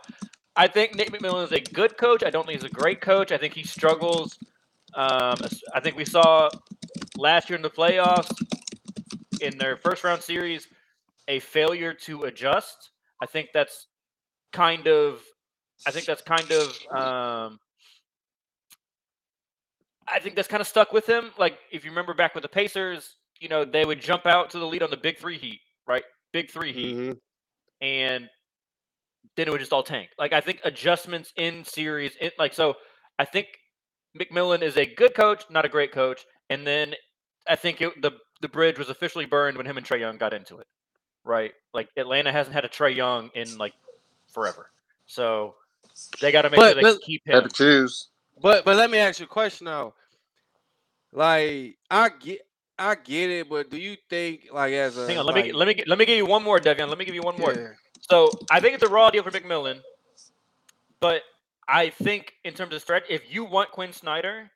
I think Nate McMillan is a good coach. I don't think he's a great coach. I think he struggles. Um, I think we saw last year in the playoffs in their first round series a failure to adjust. I think that's kind of I think that's kind of um, I think that's kind of stuck with him. Like if you remember back with the Pacers, you know, they would jump out to the lead on the big three heat, right? Big three heat, Mhm. And then it would just all tank. Like I think adjustments in series, it, like so, I think McMillan is a good coach, not a great coach, and then I think it, the the bridge was officially burned when him and Trae Young got into it, right? Like Atlanta hasn't had a Trae Young in like forever, so they got to make But- sure they but- keep Had him. to choose. But but let me ask you a question though. Like I get I get it, but do you think like as a Hang on, let me let me let me give you one more, Devion. Let me give you one more. yeah, So I think it's a raw deal for McMillan, but I think in terms of stretch, if you want Quin Snyder,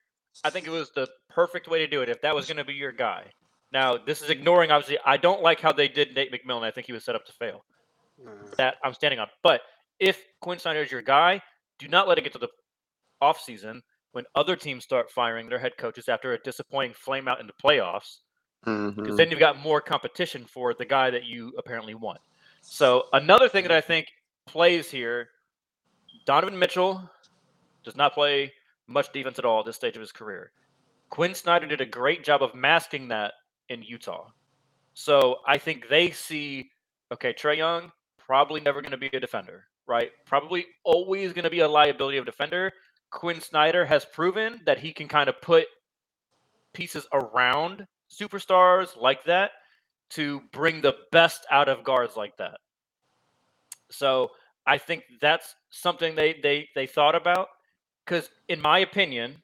I think it was the perfect way to do it. If that was going to be your guy. Now this is ignoring obviously. I don't like how they did Nate McMillan. I think he was set up to fail. uh, That I'm standing on. But if Quin Snyder is your guy, do not let it get to the off season when other teams start firing their head coaches after a disappointing flame out in the playoffs because Mhm. then you've got more competition for the guy that you apparently want. So another thing that I think plays here, Donovan Mitchell does not play much defense at all at this stage of his career. Quin Snyder did a great job of masking that in Utah. So I think they see, okay, Trae Young probably never going to be a defender, right? Probably always going to be a liability of defender. Quin Snyder has proven that he can kind of put pieces around superstars like that to bring the best out of guards like that. So I think that's something they they they thought about because in my opinion,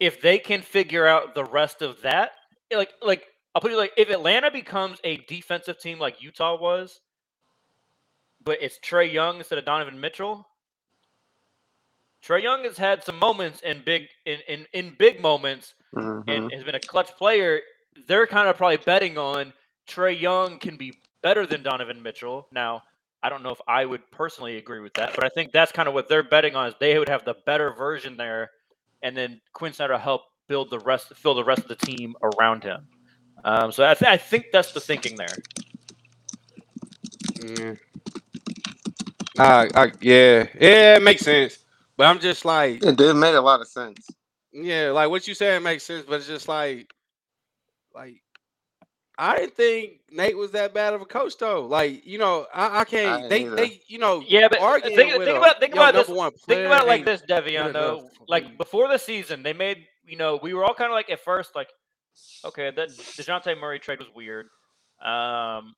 if they can figure out the rest of that, eh, like like I'll put it like if Atlanta becomes a defensive team like Utah was, but it's Trae Young instead of Donovan Mitchell. Trae Young has had some moments in big in in, in big moments Mhm. and has been a clutch player. They're kind of probably betting on Trae Young can be better than Donovan Mitchell. Now, I don't know if I would personally agree with that, but I think that's kind of what they're betting on is they would have the better version there, and then Quin Snyder help build the rest, fill the rest of the team around him. Um, so I, th- I think that's the thinking there. Yeah. I, I, yeah, yeah, it makes sense. But I'm just like, It did make a lot of sense. yeah, like what you saying makes sense, but it's just like, like, I didn't think Nate was that bad of a coach though. Like, you know, I, I can't. didn't they, either. they, you know, Yeah, but arguing think, with think a, about think about this. one Think about it like this, Devion. Though, like before the season, they made you know we were all kind of like at first like, okay, that Dejounte Murray trade was weird, um,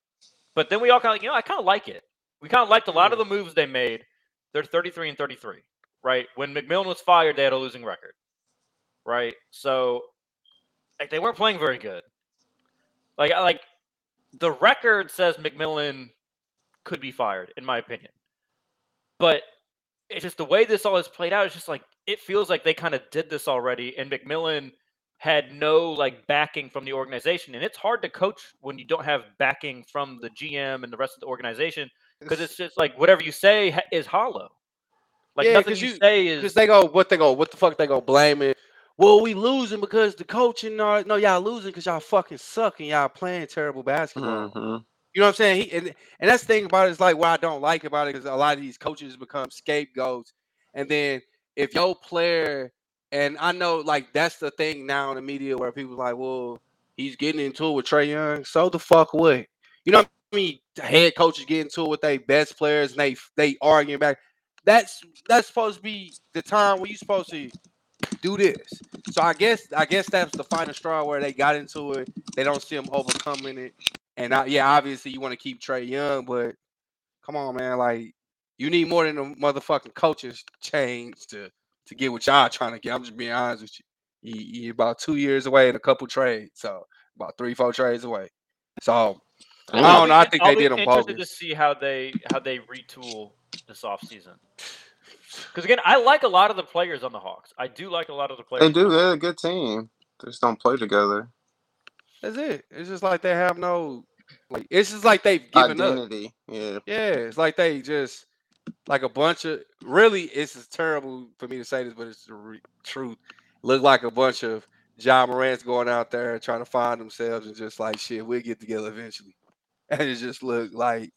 but then we all kind of you know I kind of like it. We kind of liked a lot of the moves they made. They're 33 and 33, right? When McMillan was fired, they had a losing record, right? So like they weren't playing very good. Like like the record says McMillan could be fired, in my opinion. But it's just the way this all has played out. It's just like it feels like they kind of did this already, and McMillan had no like backing from the organization, and it's hard to coach when you don't have backing from the GM and the rest of the organization because it's just like whatever you say is hollow. Like Yeah, nothing you, you- say is Because they go, what they go, what the fuck they go blame it? Well, we losing because the coaching. Uh, no, y'all losing because y'all fucking suck and y'all playing terrible basketball. Mhm. You know what I'm saying? He, and and that's the thing about it is like what I don't like about it is a lot of these coaches become scapegoats, and then if your player and I know like that's the thing now in the media where people like, well, he's getting into it with Trae Young, so the fuck what? You know what I mean? Head coaches get into it with their best players and they they arguing back. That's that's supposed to be the time where you're supposed to do this. So I guess I guess that's the final straw where they got into it. They don't see him overcoming it. And I, yeah, obviously you want to keep Trae Young, but come on, man, like you need more than a motherfucking coaches change to to get what y'all trying to get. I'm just being honest with you. You you're about two years away and a couple trades, so about three, four trades away. So I don't know. I in- think I'll they did them interested bogus. to see how they how they retool this offseason. Because again, I like a lot of the players on the Hawks. I do like a lot of the players. They do. They're a good team. They just don't play together. That's it. It's just like they have no like. It's just like they've given up. Yeah. Yeah, it's like they just like a bunch of really. It's just terrible for me to say this, but it's the re- truth. Look like a bunch of Ja Morant's going out there trying to find themselves and just like shit. We'll get together eventually, and it just looked like.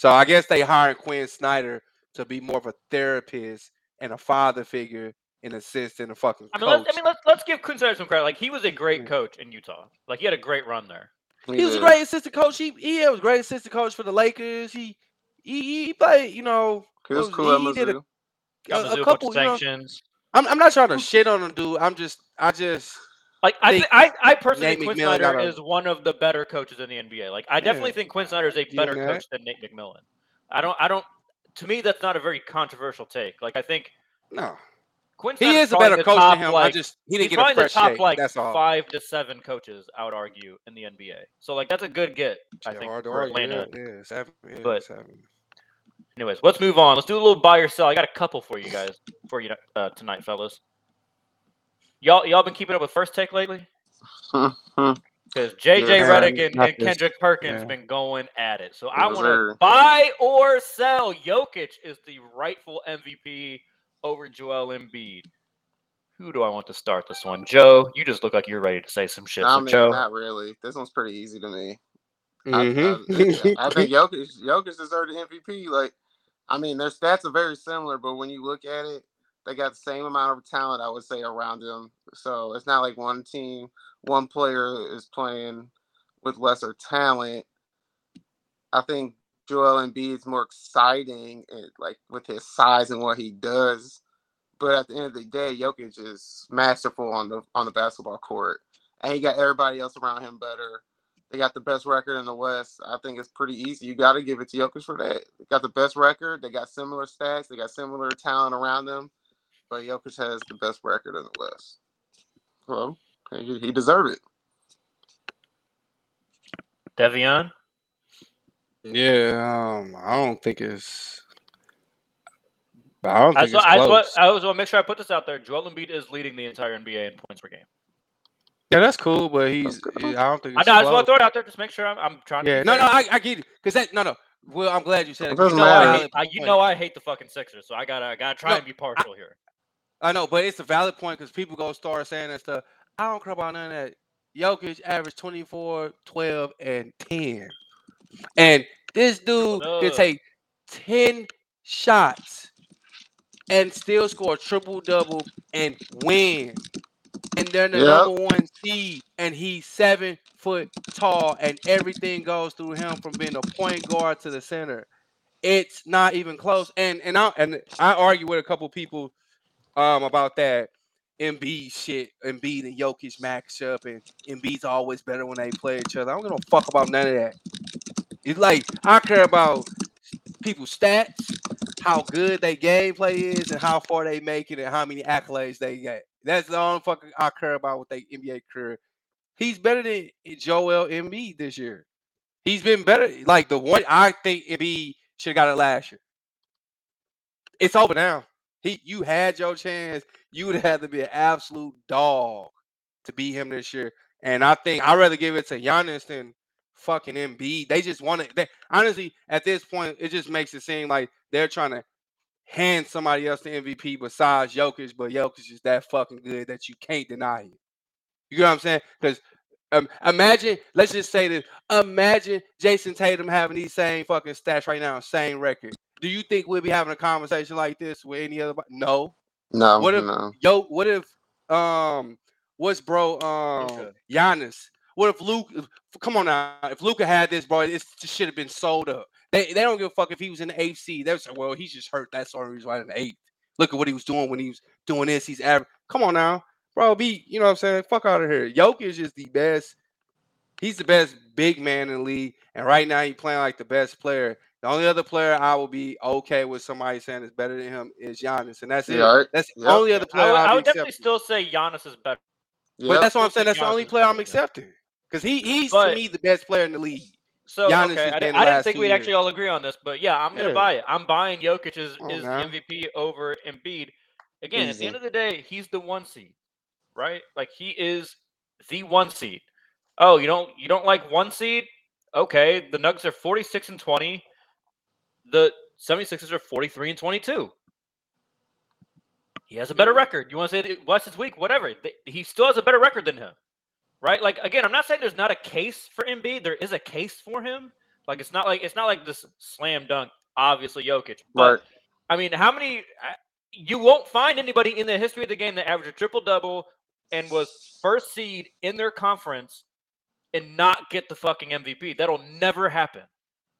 So I guess they hired Quin Snyder to be more of a therapist and a father figure in a sense than a fucking I mean, coach. let's, I mean, let's let's give Quin Snyder some credit. Like he was a great mm. coach in Utah. Like he had a great run there. he was a great assistant coach. He he was a great assistant coach for the Lakers. He he, he played, you know, He was was- cool at he did a- a, a a couple. bunch You of know. I'm, I'm not trying to shit on him, dude. I'm just I just Like I, think think I, I personally Nate think Quin McMillan Snyder got a- is one of the better coaches in the NBA. Like I definitely think Quin Snyder is a better that. coach than Nate McMillan. I don't I don't. To me, that's not a very controversial take. Like I think no. Quin He is a probably better the coach top, than him. Like, I just he he's didn't get a probably the fresh top shake. like That's all. five to seven coaches. I would argue in the NBA. So like that's a good get. I Yeah, think hard to for argue, Atlanta. Yeah, yeah, seven, yeah, But- seven. Anyways, let's move on. Let's do a little buy or sell. I got a couple for you guys for you uh, tonight, fellas. Y'all, y'all been keeping up with first take lately? Because JJ Yeah, Redick and, and Kendrick Perkins yeah. been going at it. So I want to buy or sell. Jokic is the rightful MVP over Joel Embiid. Who do I want to start this one? Joe, you just look like you're ready to say some shit. I So mean, Joe, not really. This one's pretty easy to me. I, Mhm. I, I think Jokic, Jokic deserved the MVP. Like, I mean, their stats are very similar, but when you look at it, they got the same amount of talent, I would say, around them. So it's not like one team, one player is playing with lesser talent. I think Joel Embiid is more exciting, and like with his size and what he does. But at the end of the day, Jokic is masterful on the on the basketball court, and he got everybody else around him better. They got the best record in the West. I think it's pretty easy. You got to give it to Jokic for that. They got the best record. They got similar stats. They got similar talent around them. But Jokic has the best record in the West. Well, he, he deserved it. Devion. Yeah, um, I don't think it's. I don't I just, it's I, just want. I was want to make sure I put this out there. Joel Embiid is leading the entire NBA in points per game. Yeah, that's cool, but he's. That's I don't think. I It's know. I just want to throw it out there. Just make sure I'm, I'm trying. Yeah, to no, no. I, I get it because that no, no. Well, I'm glad you said It it. 'cause doesn't you know I hate, hate I, the you know I hate the fucking Sixers, so I gotta I gotta try No, and be partial here. I know, but it's a valid point because people go start saying that stuff. I don't care about none of that. Jokic averaged 24, 12, and 10. And this dude can take 10 shots and still score triple double and win. And they're the Yep. number one seed, and he's seven foot tall, and everything goes through him from being a point guard to the center. It's not even close. And and I and I argue with a couple people um about that Embiid shit, Embiid and Jokic matchup, and Embiid's always better when they play each other. I don't give a fuck about none of that. It's like I care about people's stats, how good their gameplay is, and how far they make it, and how many accolades they get. That's the only fucking I care about with their NBA career. He's better than Joel Embiid this year. He's been better. Like the one I think Embiid should have got it last year. It's over now. He, you had your chance. You would have to be an absolute dog to beat him this year. And I think I'd rather give it to Giannis than fucking Embiid. They just want to. Honestly, at this point, it just makes it seem like they're trying to hand somebody else the MVP besides Jokic, but Jokic is that fucking good that you can't deny it. You know what I'm saying? Because um, imagine, let's just say this: imagine Jayson Tatum having these same fucking stats right now, same record. Do you think we'll be having a conversation like this with any other? No. No, What if- no. Yo, what if um, what's bro um Luka. Giannis? What if Luke? if- Come on now, if Luka had this, bro, it should have been sold up. They they don't give a fuck if he was in the eighth They're say, well, he's just hurt. That's the only reason why in the eighth. Look at what he was doing when he was doing this. He's average. Come on now, bro. Be you know what I'm saying? Fuck out of here. Jokic is just the best. He's the best big man in the league, and right now he's playing like the best player. The only other player I will be okay with somebody saying is better than him is Giannis, and that's it. Yeah, all right. That's the Yep. only other I player I'll I would definitely accepting. still say Giannis is better. But that's what I'm saying. That's the only player I'm better than him. accepting because he he's But- to me the best player in the league. So Giannis okay, has I, been didn't, I didn't think we'd years. actually all agree on this, but yeah, I'm gonna Yeah. buy it. I'm buying Jokic as, oh, Come is now. MVP over Embiid. Again, at the end of the day, he's the one seed, right? Like he is the one seed. Oh, you don't you don't like one seed? Okay, the Nuggets are 46 and 20. The 76ers are 43 and 22. He has a better record. You want to say that West is weak? Whatever. He still has a better record than him, right? Like again, I'm not saying there's not a case for Embiid. There is a case for him. Like it's not like it's not like this slam dunk. Obviously, Jokic. But Right. I mean, how many? Uh, you won't find anybody in the history of the game that averaged a triple double and was first seed in their conference and not get the fucking MVP. That'll never happen.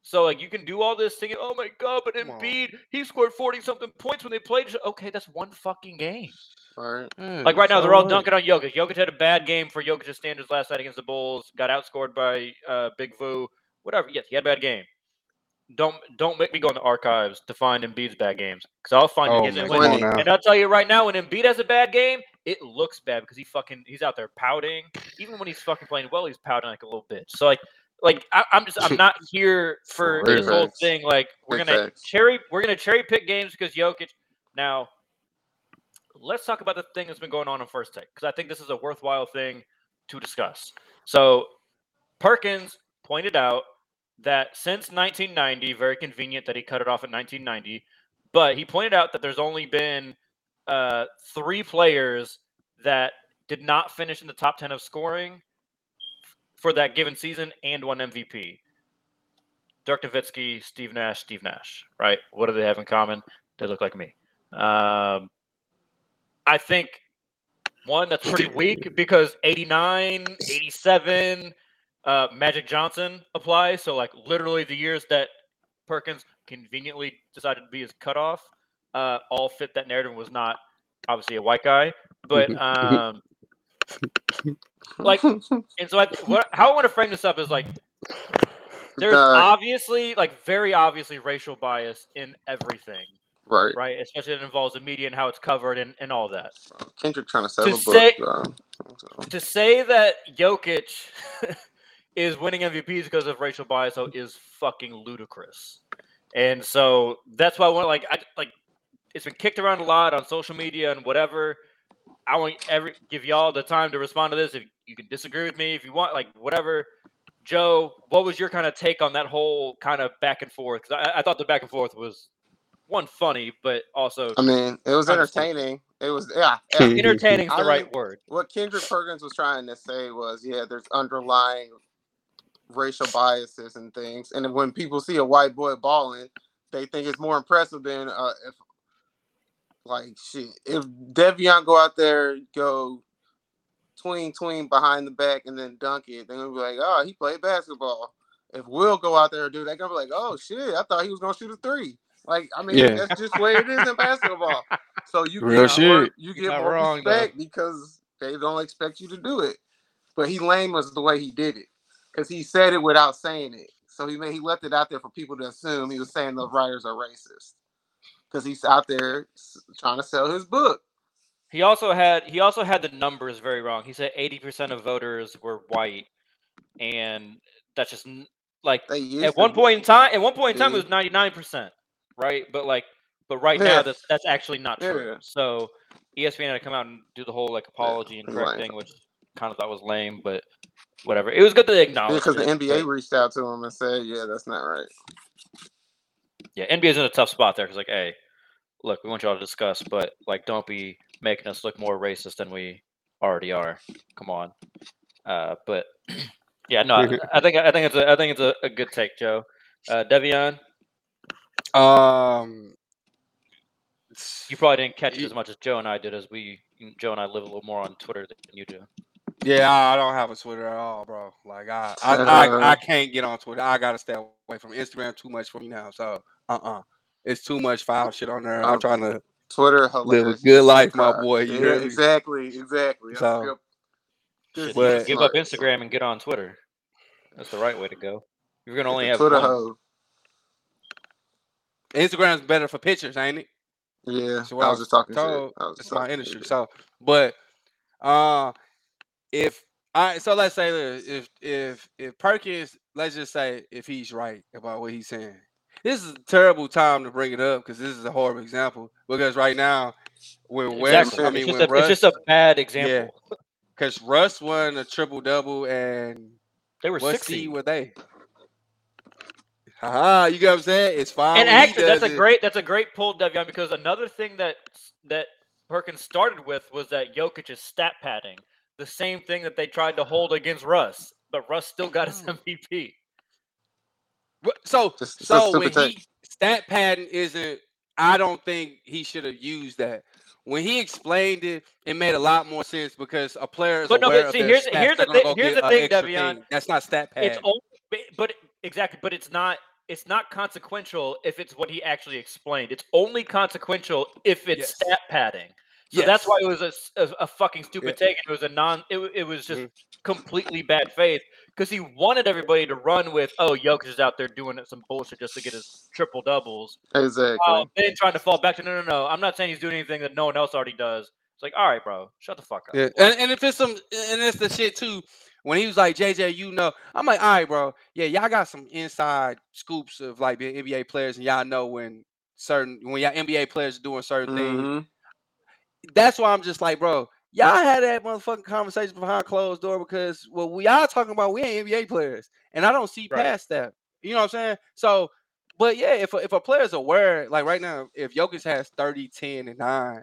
So like you can do all this singing, oh my god, but Come on. Embiid, he scored 40 something points when they played. Okay, that's one fucking game. Right. Like right now, they're all dunking on Jokic. Jokic had a bad game for Jokic's standards last night against the Bulls. Got outscored by uh, Big Vu. Whatever. Yes, he had a bad game. Don't don't make me go in the archives to find Embiid's bad games because I'll find Oh his my and come when- on now. And I'll tell you right now, when Embiid has a bad game, it looks bad because he fucking he's out there pouting. Even when he's fucking playing well, he's pouting like a little bitch. So like like I, I'm just I'm not here for this whole thing. Like we're gonna facts. cherry we're gonna cherry pick games because Jokic. Now let's talk about the thing that's been going on in first take because I think this is a worthwhile thing to discuss. So Perkins pointed out that since 1990, very convenient that he cut it off in 1990, but he pointed out that there's only been uh, three players that did not finish in the top 10 of scoring for that given season and one MVP. Dirk Nowitzki, Steve Nash, Steve Nash, right? What do they have in common? They look like me. Um, I think one that's pretty weak because 89, 87, uh, Magic Johnson apply. So like literally the years that Perkins conveniently decided to be his cutoff, uh, all fit that narrative. and Was not obviously a white guy, but um, like, and so I, what, how I want to frame this up is like there's The- obviously like very obviously racial bias in everything, right. right? Especially it involves the media and how it's covered and, and all that. Kendrick trying to sell To a book. say- bro. To say that Jokic is winning MVPs because of racial bias though is fucking ludicrous. And so that's why I want like I like it's been kicked around a lot on social media and whatever. I want every give y'all the time to respond to this. If you can disagree with me, if you want, like whatever. Joe, what was your kind of take on that whole kind of back and forth? I, I thought the back and forth was one funny, but also I mean, it was entertaining. It was yeah. entertaining is the right think- word. what Kendrick Perkins was trying to say was, yeah, there's underlying racial biases and things, and when people see a white boy balling, they think it's more impressive than uh, if, like, shit, if Devion go out there go tween tween behind the back and then dunk it, they're gonna be like, oh, he played basketball. If Will go out there and do that, they're gonna be like, oh shit, I thought he was gonna shoot a three. Like, I mean, Yeah. that's just the way it is in basketball. So you Real get shit. you You're get not more wrong, though. respect because they don't expect you to do it. But he lame was the way he did it because he said it without saying it. So he made he left it out there for people to assume he was saying the writers are racist because he's out there trying to sell his book. He also had he also had the numbers very wrong. He said eighty percent of voters were white, and that's just like at one point in time. At one point in time, it was ninety nine percent, right? But like, but right Yeah. now, that's that's actually not true. Yeah. So ESPN had to come out and do the whole like apology and correct right. thing, which kind of thought was lame, but whatever. It was good that they acknowledged. because the NBA reached out to him and said, "Yeah, that's not right." Yeah, NBA's in a tough spot there because like, hey, look, we want y'all to discuss, but like, don't be making us look more racist than we already are. Come on. Uh, but yeah, no, I, I think I think it's a I think it's a, a good take, Joe. Uh, Devion, Um, you probably didn't catch it as much as Joe and I did, as we Joe and I live a little more on Twitter than you do. yeah, I I don't have a Twitter at all, bro. Like I, I, I, I can't get on Twitter. I gotta stay away from Instagram. Too much for me now. So, uh, uh it's too much foul shit on there. I'm trying to Twitter, live a good life, my boy. You yeah, exactly, exactly. So, good. Good But- give up. Instagram and get on Twitter. That's the right way to go. You're gonna only have Twitter one. hoe. Instagram's better for pictures, ain't it? Yeah, That's what I I was was just talking told. shit. It's my industry. shit. So, but uh, if I so let's say this, if if if Perkins, let's just say if he's right about what he's saying, this is a terrible time to bring it up because this is a horrible example. Because right now, when West, Exactly. I it's, mean just when a, Russ, it's just a bad example. because Russ won a triple double and They were what seed were they? Haha, you get what I'm saying? It's fine. And actually, that's a it. great that's a great pull, Devion, because another thing that that Perkins started with was that Jokic is stat padding, the same thing that they tried to hold against Russ, but Russ still got his Oh. MVP. What- So Just- it's a so when stupid he stat padding isn't I don't think he should have used that. When he explained it, it made a lot more sense because a player is But no, aware but of see, their here's- stats, here's they're the gonna thi- go here's the thing, extra Devion. thing. That's not stat pad. It's only, but, but exactly, but it's not it's not consequential if it's what he actually explained. It's only consequential if it's Yes. stat padding. So that's why it was a a fucking stupid take. and It was a non. It, it was just Mhm. completely bad faith because he wanted everybody to run with, "Oh, Jokic is out there doing some bullshit just to get his triple doubles." Exactly. Um, then trying to fall back to, "No, no, no, I'm not saying he's doing anything that no one else already does." It's like, all right, bro, shut the fuck up. Yeah, and, and if it's some, and it's the shit too. When he was like JJ, you know, I'm like, all right, bro. Yeah, y'all got some inside scoops of like the NBA players, and y'all know when certain when y'all NBA players are doing certain things. Mhm. That's why I'm just like, bro, y'all had that motherfucking conversation behind closed door because what we are talking about, we ain't NBA players, and I don't see Right. past that. You know what I'm saying? So, but yeah, if a, if a player's aware, like right now, if Jokic has 30, 10, and 9,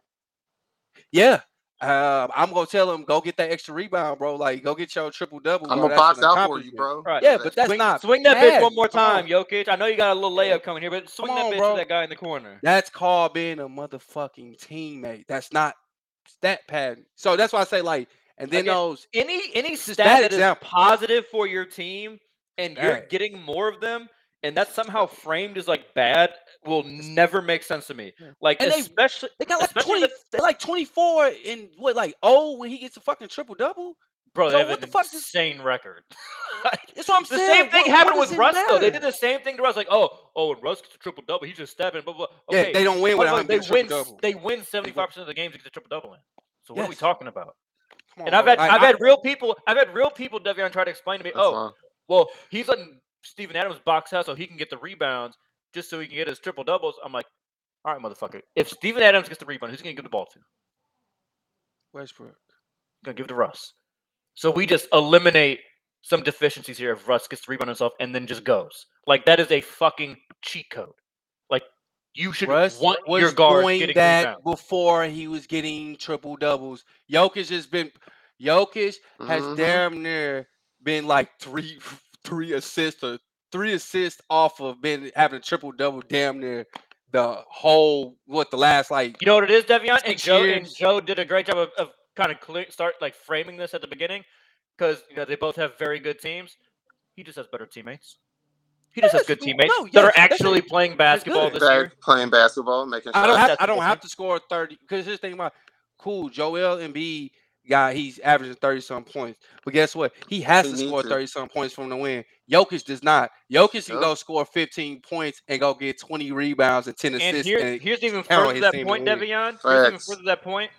yeah, Uh, I'm gonna tell him go get that extra rebound, bro. Like go get your triple double. I'm gonna box out for you, bro. Right. Yeah, but that's swing, not swing that bitch one more time, Jokic. I know you got a little layup coming here, but swing Come that bitch bro. to that guy in the corner. That's called being a motherfucking teammate. That's not stat padding. So that's why I say like, and then Again, those Any any stat that that is example. positive for your team and you're getting more of them, and that's somehow framed as like bad, will never make sense to me. Like And they- especially they got like twenty, the- like twenty four in what like oh when he gets a fucking triple double. Bro, So have what an the fuck is- insane record. That's what I'm the saying. same thing What- happened what with does it Russ though. They did the same thing to Russ. Like, oh, oh, when Russ gets a triple double, he's just stepping. Blah blah. Yeah, they don't win but without look, him they win. triple s- double. They win seventy five percent of the games to get a triple double in. So what are we talking about? Come on, And I've had Like, I've I- had real people I've had real people Devion try to explain to me, oh, fine. well, he's letting Steven Adams box out so he can get the rebounds just so he can get his triple doubles. I'm like, all right, motherfucker. If Steven Adams gets the rebound, who's gonna give the ball to? Westbrook. Gonna give it to Russ. So we just eliminate some deficiencies here if Russ gets the rebound himself and then just goes. Like that is a fucking cheat code. Like you should Russ want was your guards doing getting that rebounds. before he was getting triple doubles. Jokic has been Jokic has Mhm. damn near been like three three assists or three assists off of been having a triple double damn near the whole what the last like You know what it is, Devion? And Six Joe and. Joe did a great job of, of kind of clear, start like framing this at the beginning because you know they both have very good teams. He just has better teammates. He just has good teammates no, that yes, are actually it. playing basketball good. this year. Playing basketball, making I don't have I don't have to score 30 because here's the thing about cool Joel Embiid guy he's averaging 30 some points. But guess what? He has He to score 30 some points from the win. Jokic does not. Jokic can Yup. go score 15 points and go get 20 rebounds and 10 And assists. here, and here's even further to that point, win. Devion. Here's even further to that point.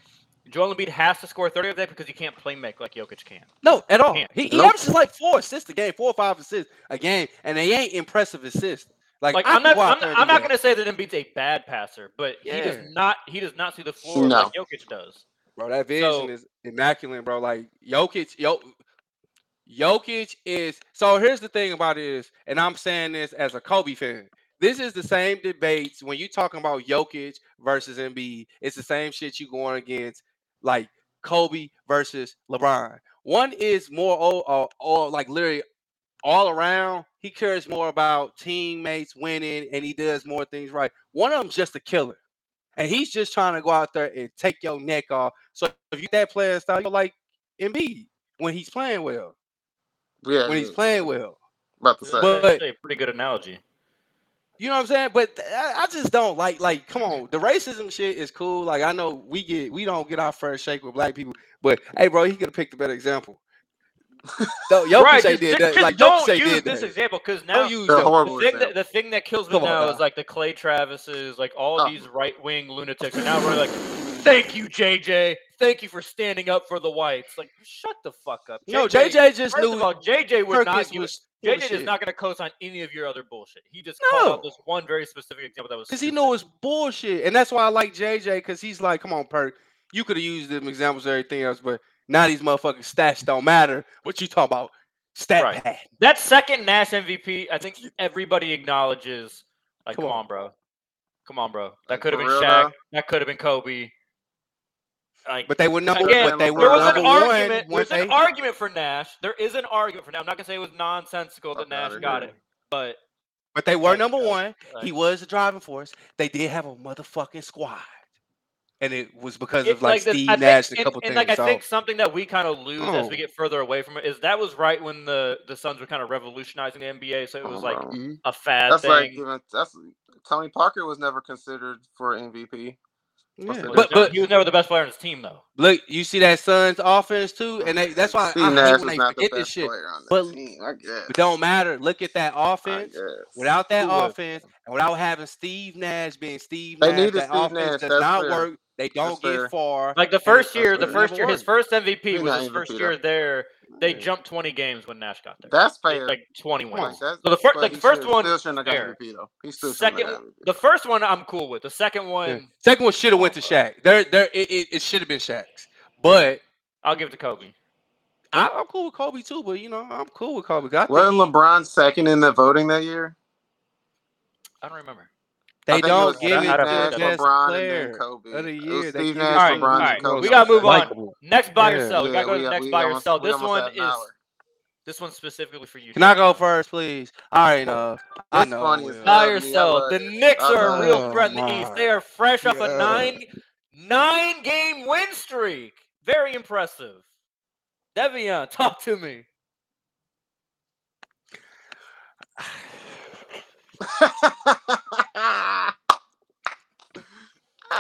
Joel Embiid has to score 30 of that because he can't play make like Jokic can. No, at all. Can't. He, he Nope. averages like four assists a game, four or five assists a game, and they ain't impressive assists. Like, Like I I'm not, I'm, not- I'm not gonna say that Embiid's a bad passer, but he does not he does not see the floor No. like Jokic does. Bro, that vision So- is immaculate, bro. Like Jokic, Yo, Jokic is. So here's the thing about it is, and I'm saying this as a Kobe fan. This is the same debates when you're talking about Jokic versus Embiid. It's the same shit you're going against, like Kobe versus LeBron. One is more all, all, uh, all like literally all around. He cares more about teammates winning, and he does more things right. One of them's just a killer. And he's just trying to go out there and take your neck off. So if you that player style, you're like Embiid when he's playing well. Yeah, When he's playing well. About to That's say. But- actually a pretty good analogy. You know what I'm saying? But I, I just don't like like come on. The racism shit is cool. Like I know we get we don't get our first shake with black people, but hey bro, he could have picked a better example. No, Jokic right, just, did just- that. Like don't use did this that. example because now Don't use They're Jokic. horrible. the thing, that, the thing that kills me on now now. is like the Clay Travises, like all Oh. these right wing lunatics are now really like, "Thank you, JJ. Thank you for standing up for the whites." Like, shut the fuck up. No, JJ just First knew of all, JJ would not. Perkins give- was full JJ is not going to co-sign any of your other bullshit. He just called out this one very specific example that was Because he stupid. knew it's bullshit. And that's why I like JJ, because he's like, come on, Perk. You could have used them examples and everything else, but now these motherfucking stats don't matter. What you talking about? Stat Right. pad. that second Nash MVP. I think everybody acknowledges. Like, Come come, on. on. bro. Come on, bro. That could have been Shaq. now? That could have been Kobe. Like, But they were number Again, but they there were there was number an one. argument. when There's an argument for Nash. There is an argument for Nash. I'm not gonna say it was nonsensical that Nash got here. it, but but they were number uh, one. He was the driving force. They did have a motherfucking squad. And it was because it- of like, this- Steve I think- Nash and a and, couple and, things. like I so- think something that we kind of lose as Oh. we get further away from it is that was right when the the Suns were kind of revolutionizing the NBA, so it was like Oh, Mhm. a fad That's thing. like giving, that's Tony Parker was never considered for MVP. Yeah. But he was never- but he was never the best player on his team, though. look, you see that Suns offense too, and they, that's why Steve I hate Nash when they not the forget this shit. on the But- team. I. It don't matter. Look at that offense. Without that Who was? offense, and without having Steve Nash being Steve They Nash, needed that Steve offense Nash, does that's not fair. work. They don't That's get fair. far. Like the first year, the first year, his first MVP He's was not his first MVP year though. there. They jumped 20 games when Nash got there. That's They- fair. Like 20 wins. That's, So the fir- but like, the first should- one, still shouldn't have fair. MVP though. He still shouldn't have MVP. the first one I'm cool with. The second Yeah. one, Second one should have went to Shaq. There, there, it, it, it should have been Shaq's. But I'll give it to Kobe. I, I'm cool with Kobe too. But you know, I'm cool with Kobe. I think Wasn't LeBron second in the voting that year? I don't remember. They don't give Steve it to Nash, the best LeBron, player of the It was year. They Steve give Nash, it All right, LeBron, all and. Kobe. We gotta move on. Likeable. Next by Yeah. yourself. We gotta go to the next we by almost- yourself. This one is this one's specifically for you. Can I go first, please? All right, uh, I It's know. funny as Will. hell. By I yourself. love The it. Knicks are a real threat in the Oh, East. They are fresh off a nine nine game win streak. Very impressive. Devion, talk to me.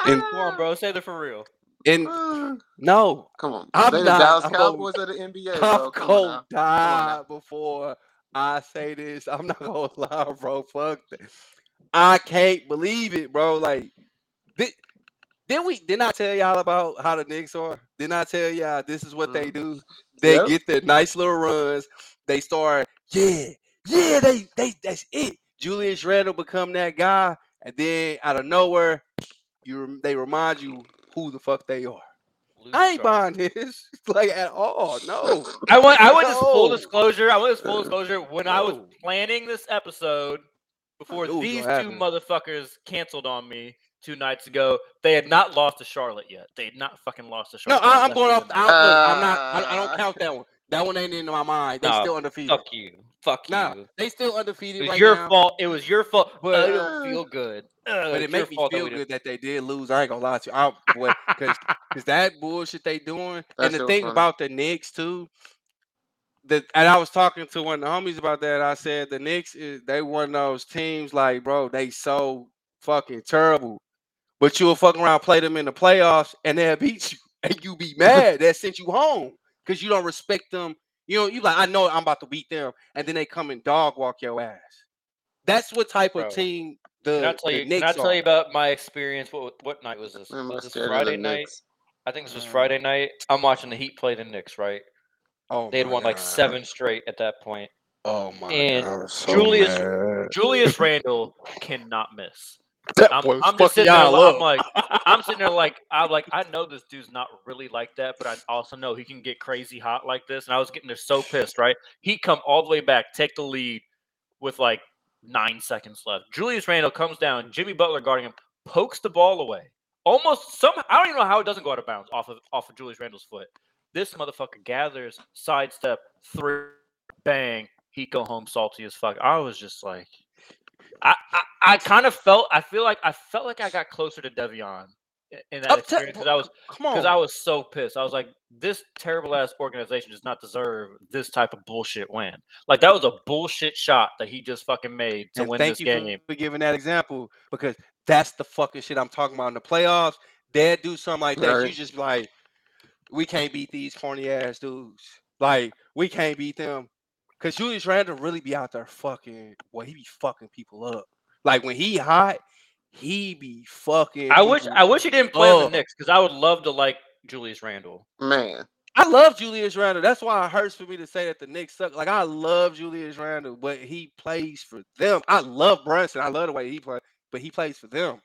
And- Come on, bro. Say that for real. And no, Come on, I'm they the not- Dallas I'm Cowboys of the NBA, I'm bro. Come gonna die before I say this. I'm not gonna lie, bro. Fuck that. I can't believe it, bro. Like, did, did we? Didn't I tell y'all about how the Knicks are? Didn't I tell y'all this is what they mm-hmm. do? They Yep. get their nice little runs. They start, yeah, yeah. They, they, that's it. Julius Randle become that guy, and then out of nowhere, you they remind you who the fuck they are. Lose I ain't buying this like at all. No. I want. I want this full disclosure. I want this full disclosure. When I was planning this episode, before knew these two happen. motherfuckers canceled on me two nights ago, they had not lost to Charlotte yet. They had not fucking lost to No, Charlotte. I, I'm going off. even- I, look, I'm not. I, I don't count that one. That one ain't in my mind. They Nah, still undefeated. Fuck you. Fuck Nah, you. they still undefeated. It undefeated was right your now. fault. It was your fault. But But- I don't feel good. Uh, But it makes me fault that feel good that they did lose. I ain't gonna lie to you. I, boy, because that bullshit they doing. That and the thing funny. about the Knicks too, that and I was talking to one of the homies about that. I said the Knicks is they one of those teams like, bro, they so fucking terrible. But you'll fuck around, play them in the playoffs, and they'll beat you, and you be mad that sent you home because you don't respect them. You know, you like, I know I'm about to beat them, and then they come and dog walk your ass. That's what type Bro, of team the, Can I tell the you? Knicks Can I tell are. you about my experience? What what night was this? Was this scared of the Friday night? Knicks. I think this was Uh, Friday night. I'm watching the Heat play the Knicks. Right? Oh, They had my won like seven straight at that point. Oh my and god, I'm so Julius- mad. Julius Randle cannot miss. That I'm, boy I'm just sitting there. I'm like, I'm sitting there like, I'm like, I know this dude's not really like that, but I also know he can get crazy hot like this. And I was getting there so pissed. Right? He come all the way back, take the lead with like nine seconds left. Julius Randle comes down. Jimmy Butler guarding him, pokes the ball away. Almost some. I don't even know how it doesn't go out of bounds off of off of Julius Randle's foot. This motherfucker gathers, sidestep, three, bang. He go home salty as fuck. I was just like, I, I, I kind of felt. I feel like I felt like I got closer to Devion in that Up experience because I was Come on, because I was so pissed. I was like, this terrible ass organization does not deserve this type of bullshit win. Like that was a bullshit shot that he just fucking made to and win thank this you game. for giving that example because that's the fucking shit I'm talking about in the playoffs. They'd do something like that. You just be like, we can't beat these corny ass dudes. Like we can't beat them because Julius Randle really be out there fucking. Well, he be fucking people up. Like when he hot, he be fucking. I wish I wish he didn't play on the up. Knicks because I would love to like Julius Randle. Man, I love Julius Randle. That's why it hurts for me to say that the Knicks suck. Like I love Julius Randle, but he plays for them. I love Brunson. I love the way he plays, but he plays for them.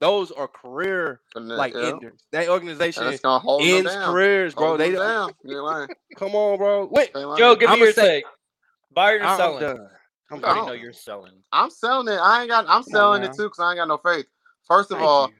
Those are career and like yeah, enders. That organization it's gonna hold them ends down. careers, bro. Hold They them don't, down. Come on, bro. Wait, They. Joe, give me I'ma your say- take. Buying or I'm selling? done. I'm I already know you're selling. I'm selling it. I ain't got. I'm Come on selling now. it too because I ain't got no faith. First of Thank all, you.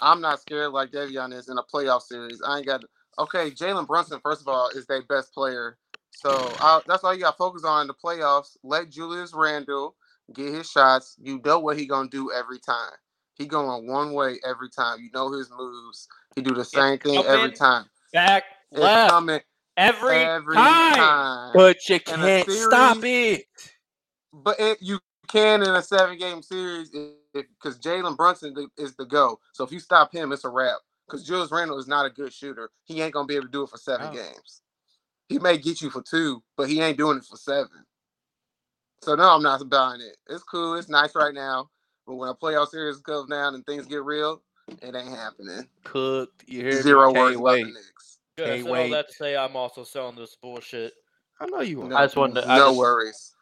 I'm not scared like Devion is in a playoff series. I ain't got. Okay, Jalen Brunson. First of all, is their best player. So I, that's all you got to focus on in the playoffs. Let Julius Randle get his shots. You know what he gonna do every time. He going one way every time. You know his moves. He do the same thing come every in, time. Back It's left coming every, every time. time. but you in can't stop it. But it, you can in a seven game series because Jalen Brunson is the go. So if you stop him, it's a wrap. Because Julius Randle is not a good shooter. He ain't gonna be able to do it for seven oh. games. He may get you for two, but he ain't doing it for seven. So no, I'm not buying it. It's cool. It's nice right now. But when a playoff series comes down and things get real, it ain't happening. Cooked. You hear Zero me? Can't words wait. About the Good. I Can't said all wait. that to say I'm also selling this bullshit. I know you are. No, I just wanted to- I no just- worries.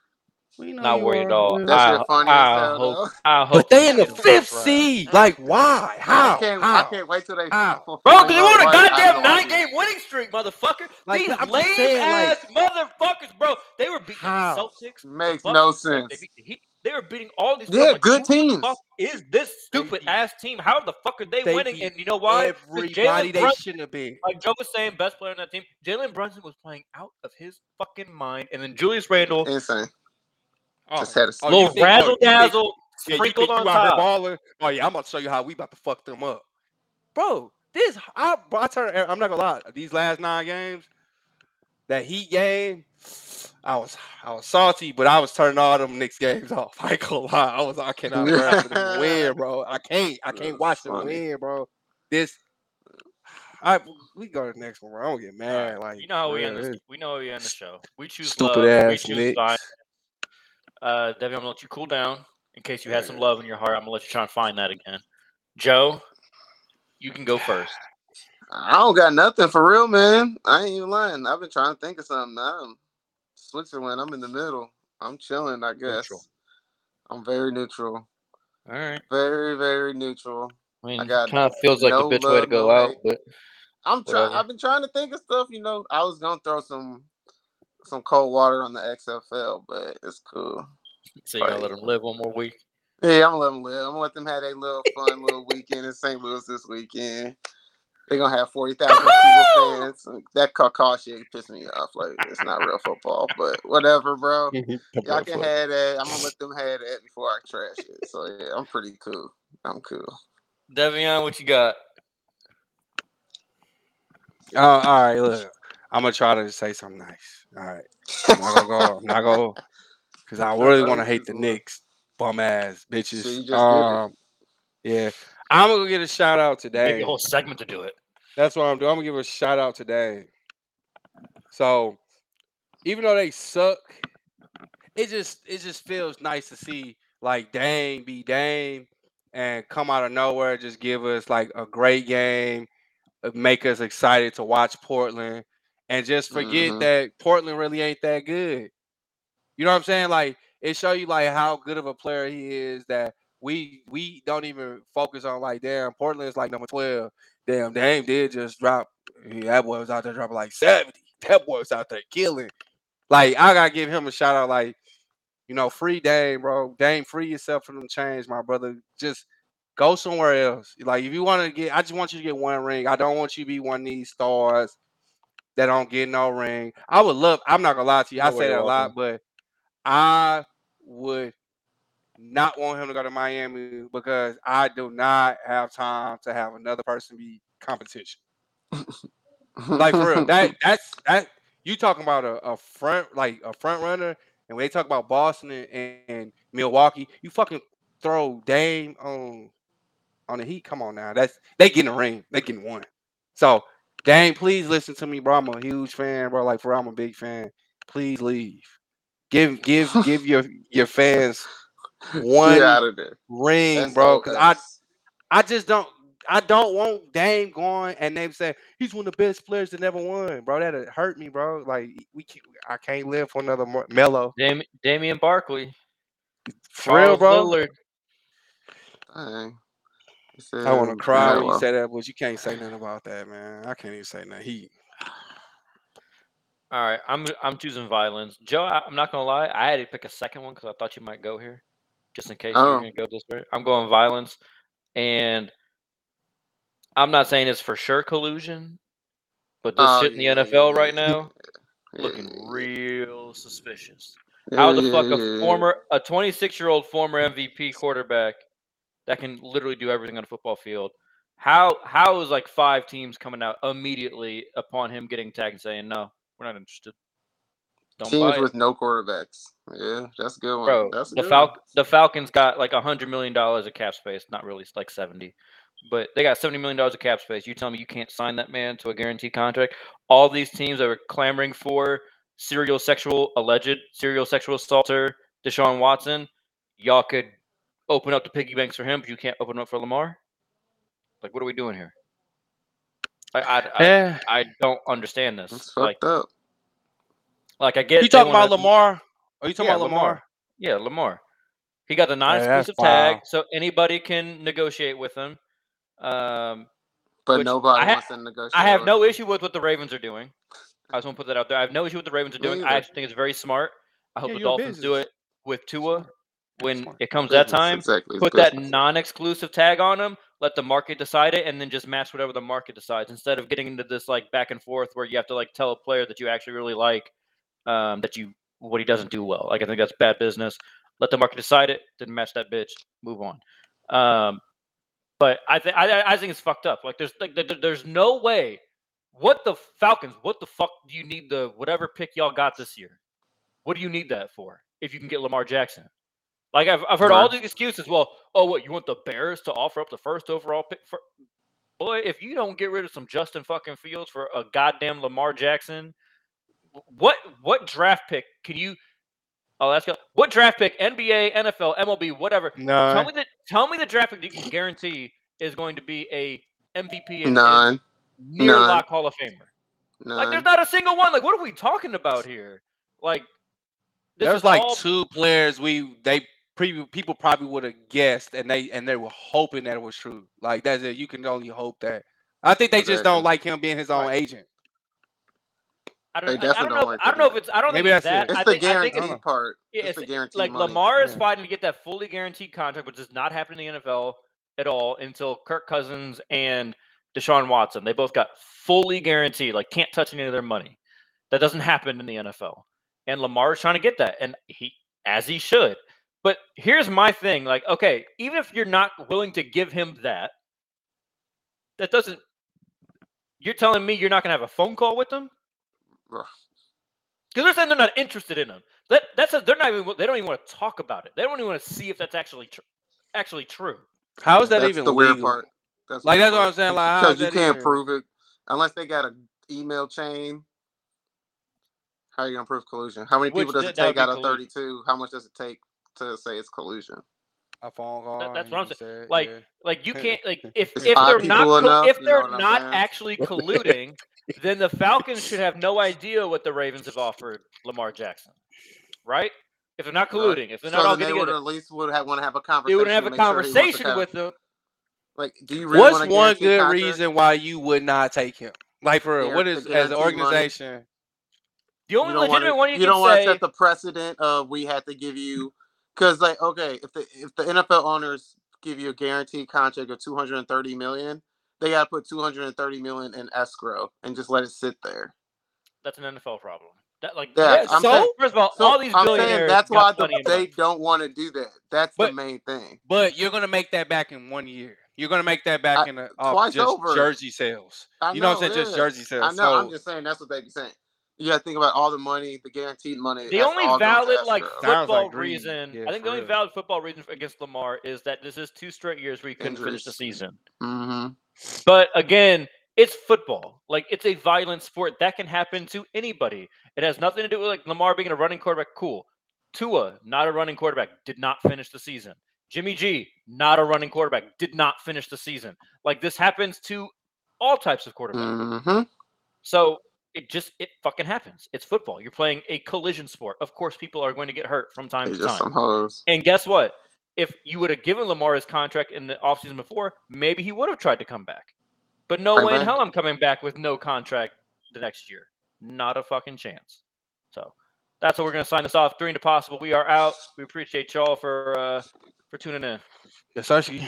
We know Not worried are. at all. Will. That I, shit funny I as hope. I hope. But they in the fifth seed. Like why? How? I can't. How? I can't wait till they. How? Bro, because they their won a right. I have goddamn nine game winning streak, motherfucker. Like, These I'm lame saying, like- ass motherfuckers, bro. They were beating How? the Celtics. the Makes Bucks, no They sense. beat the Heat. They are beating all these. Yeah, like, good who the teams. fuck Is this stupid beat- ass team? How the fuck are they, they winning? beat And you know why? Everybody they Brunson, shouldn't have been. like Joe was saying, best player on that team. Jalen Brunson was playing out of his fucking mind, and then Julius Randle, Insane. Oh, Just had a oh, little think- oh, razzle you think- dazzle, Yeah, sprinkled on you out here top. balling? Oh yeah, I'm about to show you how we about to fuck them up, bro. This I, I turn. I'm not gonna lie. These last nine games, that Heat game, I was I was salty, but I was turning all them Knicks games off. I ain't gonna lie. I was I cannot watch them win, bro. I can't. I can't That's watch them win, bro. This. I we go to the next one, bro. I don't get mad. Like you know how we end this. this We know how we end the show. We choose stupid love. we ass choose Knicks. violence. Uh, Debbie, I'm gonna let you cool down in case you had some love in your heart. I'm gonna let you try and find that again. Joe, you can go first. I don't got nothing for real, man. I ain't even lying. I've been trying to think of something. I'm Switzerland. I'm in the middle. I'm chilling, I guess. Neutral. I'm very neutral. All right. Very, very neutral. I mean, got kind of feels like no the bitch way to go no out, but I'm trying. I've been trying to think of stuff. You know, I was gonna throw some some cold water on the XFL, but it's cool. so you gotta let them live one more week. Yeah, I'm gonna let them live. I'm gonna let them have a little fun little weekend in St. Louis this weekend. They're gonna have forty thousand people fans. That call shit pissed me off. Like it's not real football, but whatever, bro. Y'all can have that. I'm gonna let them have that before I trash it. So yeah, I'm pretty cool. I'm cool. Devion, what you got? Uh, all right, look. I'm gonna try to say something nice. All right. I'm not gonna go. I'm not gonna because I really want to hate the Knicks, bum ass So you bitches. just. Um, yeah, I'm gonna get a shout out today. Maybe today. a whole segment to do it. That's what I'm doing. I'm gonna give a shout out today. So, even though they suck, it just it just feels nice to see like Dame be Dame and come out of nowhere, just give us like a great game, uh, make us excited to watch Portland, and just forget Mhm. that Portland really ain't that good. You know what I'm saying? Like it show you like how good of a player he is that we we don't even focus on like damn Portland's like number 12. Damn, Dame did just drop. yeah, that boy was out there dropping like 70. That boy was out there killing. Like I gotta give him a shout out. Like you know, free Dame, bro. Dame, free yourself from them chains, my brother. Just go somewhere else. Like if you want to get, I just want you to get one ring. I don't want you to be one of these stars that don't get no ring. I would love. I'm not gonna lie to you. I No say that a lot, but I would not want him to go to Miami because I do not have time to have another person be competition. Like for real, that that's that you talking about a, a front like a front runner, and when they talk about Boston and, and Milwaukee, you fucking throw Dame on on the Heat. Come on now, that's they getting a ring, they getting one. So Dame, please listen to me, bro. I'm a huge fan, bro. Like for real, I'm a big fan. Please leave. Give give give your your fans one out of there, ring, That's bro. Because I I just don't I don't want Dame going and they say he's one of the best players that never won, bro. That'd hurt me, bro. Like we can't, I can't live for another more Melo. Dam- Damian Barkley, For real, bro. Lillard. Dang. He I want to cry when you say that, but you can't say nothing about that, man. I can't even say nothing. He All right, I'm I'm choosing violence. Joe, I, I'm not gonna lie. I had to pick a second one because I thought you might go here, just in case Oh. were gonna go this way. I'm going violence, and I'm not saying it's for sure collusion, but this Oh, shit in the yeah, NFL yeah, right now looking yeah, real suspicious. How the fuck a former, a 26 year old former MVP quarterback that can literally do everything on a football field? How how is like five teams coming out immediately upon him getting tagged and saying no, we're not interested. Don't teams with no quarterbacks? Yeah, that's a good one. Bro, that's a the good Fal- one. the Falcons got like a hundred million dollars of cap space. Not really, it's like seventy, but they got seventy million dollars of cap space. You tell me you can't sign that man to a guaranteed contract? All these teams that were clamoring for serial sexual, alleged serial sexual assaulter Deshaun Watson, y'all could open up the piggy banks for him, but you can't open up for Lamar. Like, what are we doing here? I I, I. Eh. I don't understand this. It's Like, fucked up. Like I get You talking about Lamar? Are you talking Yeah, about Lamar? Yeah, Lamar. He got the non-exclusive tag, wild. so anybody can negotiate with him. Um, But nobody I ha- wants to negotiate. I have with no him. issue with what the Ravens are doing. I just want to put that out there. I have no issue with what the Ravens are Me doing. I actually think it's very smart. I hope Yeah, the you're a Dolphins do it with Tua. when fine. it comes that time, exactly. it's put that non-exclusive tag on them. Let the market decide it, and then just match whatever the market decides. Instead of getting into this like back and forth where you have to like tell a player that you actually really like um, that you what he doesn't do well. Like I think that's bad business. Let the market decide it. Didn't match that bitch. Move on. Um, but I think I I think it's fucked up. Like there's like there- there's no way. What the Falcons? What the fuck do you need the whatever pick y'all got this year? What do you need that for? If you can get Lamar Jackson, like I've I've heard all these excuses. Well, oh what you want the Bears to offer up the first overall pick for? Boy, if you don't get rid of some Justin fucking Fields for a goddamn Lamar Jackson, what what draft pick can you? Oh, that's good. What draft pick? NBA, NFL, MLB, whatever. No. Tell me that. Tell me the draft pick that you can guarantee is going to be a MVP and, and None. near None. lock Hall of Famer. Like, there's not a single one. Like, what are we talking about here? Like, this there's is like all- two players we they pre- people probably would have guessed, and they and they were hoping that it was true. Like that's it. You can only hope that. I think they just don't like him being his own Right. agent. I don't, I, I don't don't know. like I don't know if it's. I don't Maybe think it's that's that. it. It's I the think, I think it's, part. yeah, It's the guarantee. guaranteed like money. Lamar is Yeah. fighting to get that fully guaranteed contract, which does not happen in the NFL at all until Kirk Cousins and Deshaun Watson. They both got fully guaranteed, like can't touch any of their money. That doesn't happen in the NFL. And Lamar is trying to get that, and he as he should. But here's my thing: like, okay, even if you're not willing to give him that, that doesn't. You're telling me you're not gonna have a phone call with them? Ugh. Because they're saying they're not interested in them. That that's a, they're not even they don't even want to talk about it. They don't even want to see if that's actually tr- actually true. How is that That's even the weird part. That's Like weird that's what. I'm saying. Like because you can't even- prove it unless they got an email chain. How are you gonna prove collusion? How many Which people does th- it take out of 32? How much does it take to say it's collusion? a phone call. that's what I'm saying. said, Like, yeah. Like you can't like if if they're not co- enough? if they're what I'm not actually colluding, then the Falcons should have no idea what the Ravens have offered Lamar Jackson, right? If they're not Right. colluding, if they're So not all they getting would at least would have want to have a conversation. they conversation. would have a make sure he wants to conversation have- with them. Like, do you really What's want a one good contract? reason why you would not take him? Like for real, Guar- what as an guaranteed money? organization? The only legitimate wanna, one you, you can don't want to set the precedent of we had to give you because like okay if the if the NFL owners give you a guaranteed contract of 230 million they got to put 230 million in escrow and just let it sit there that's an NFL problem. That like Yeah, yeah, so saying- first of all, so all these i'm billionaires saying that's why the, they don't want to do that that's But- the main thing But you're gonna make that back in one year. You're gonna make that back I- in a, twice just over. jersey sales. You know what I'm saying? Just jersey sales. i know i'm just saying that's what they be saying you got to think about all the money the guaranteed money The only all going to valid like escrow. Sounds like football reason, Yeah, I think the only real. valid football reason against Lamar is that this is two straight years where he couldn't finish the Injuries. season. hmm But again, it's football. Like it's a violent sport that can happen to anybody. It has nothing to do with like Lamar being a running quarterback. Cool. Tua, not a running quarterback, did not finish the season. Jimmy G, not a running quarterback, did not finish the season. Like this happens to all types of quarterbacks. hmm So it just it fucking happens. It's football. You're playing a collision sport. Of course, people are going to get hurt from time They to just time. some hoes And guess what? If you would have given Lamar his contract in the offseason before, maybe he would have tried to come back. But no Bring way in hell I'm coming back with no contract the next year. Not a fucking chance. So that's what we're gonna sign this off. Dream to possible. We are out. We appreciate y'all for uh for tuning in. yes, Sarsky.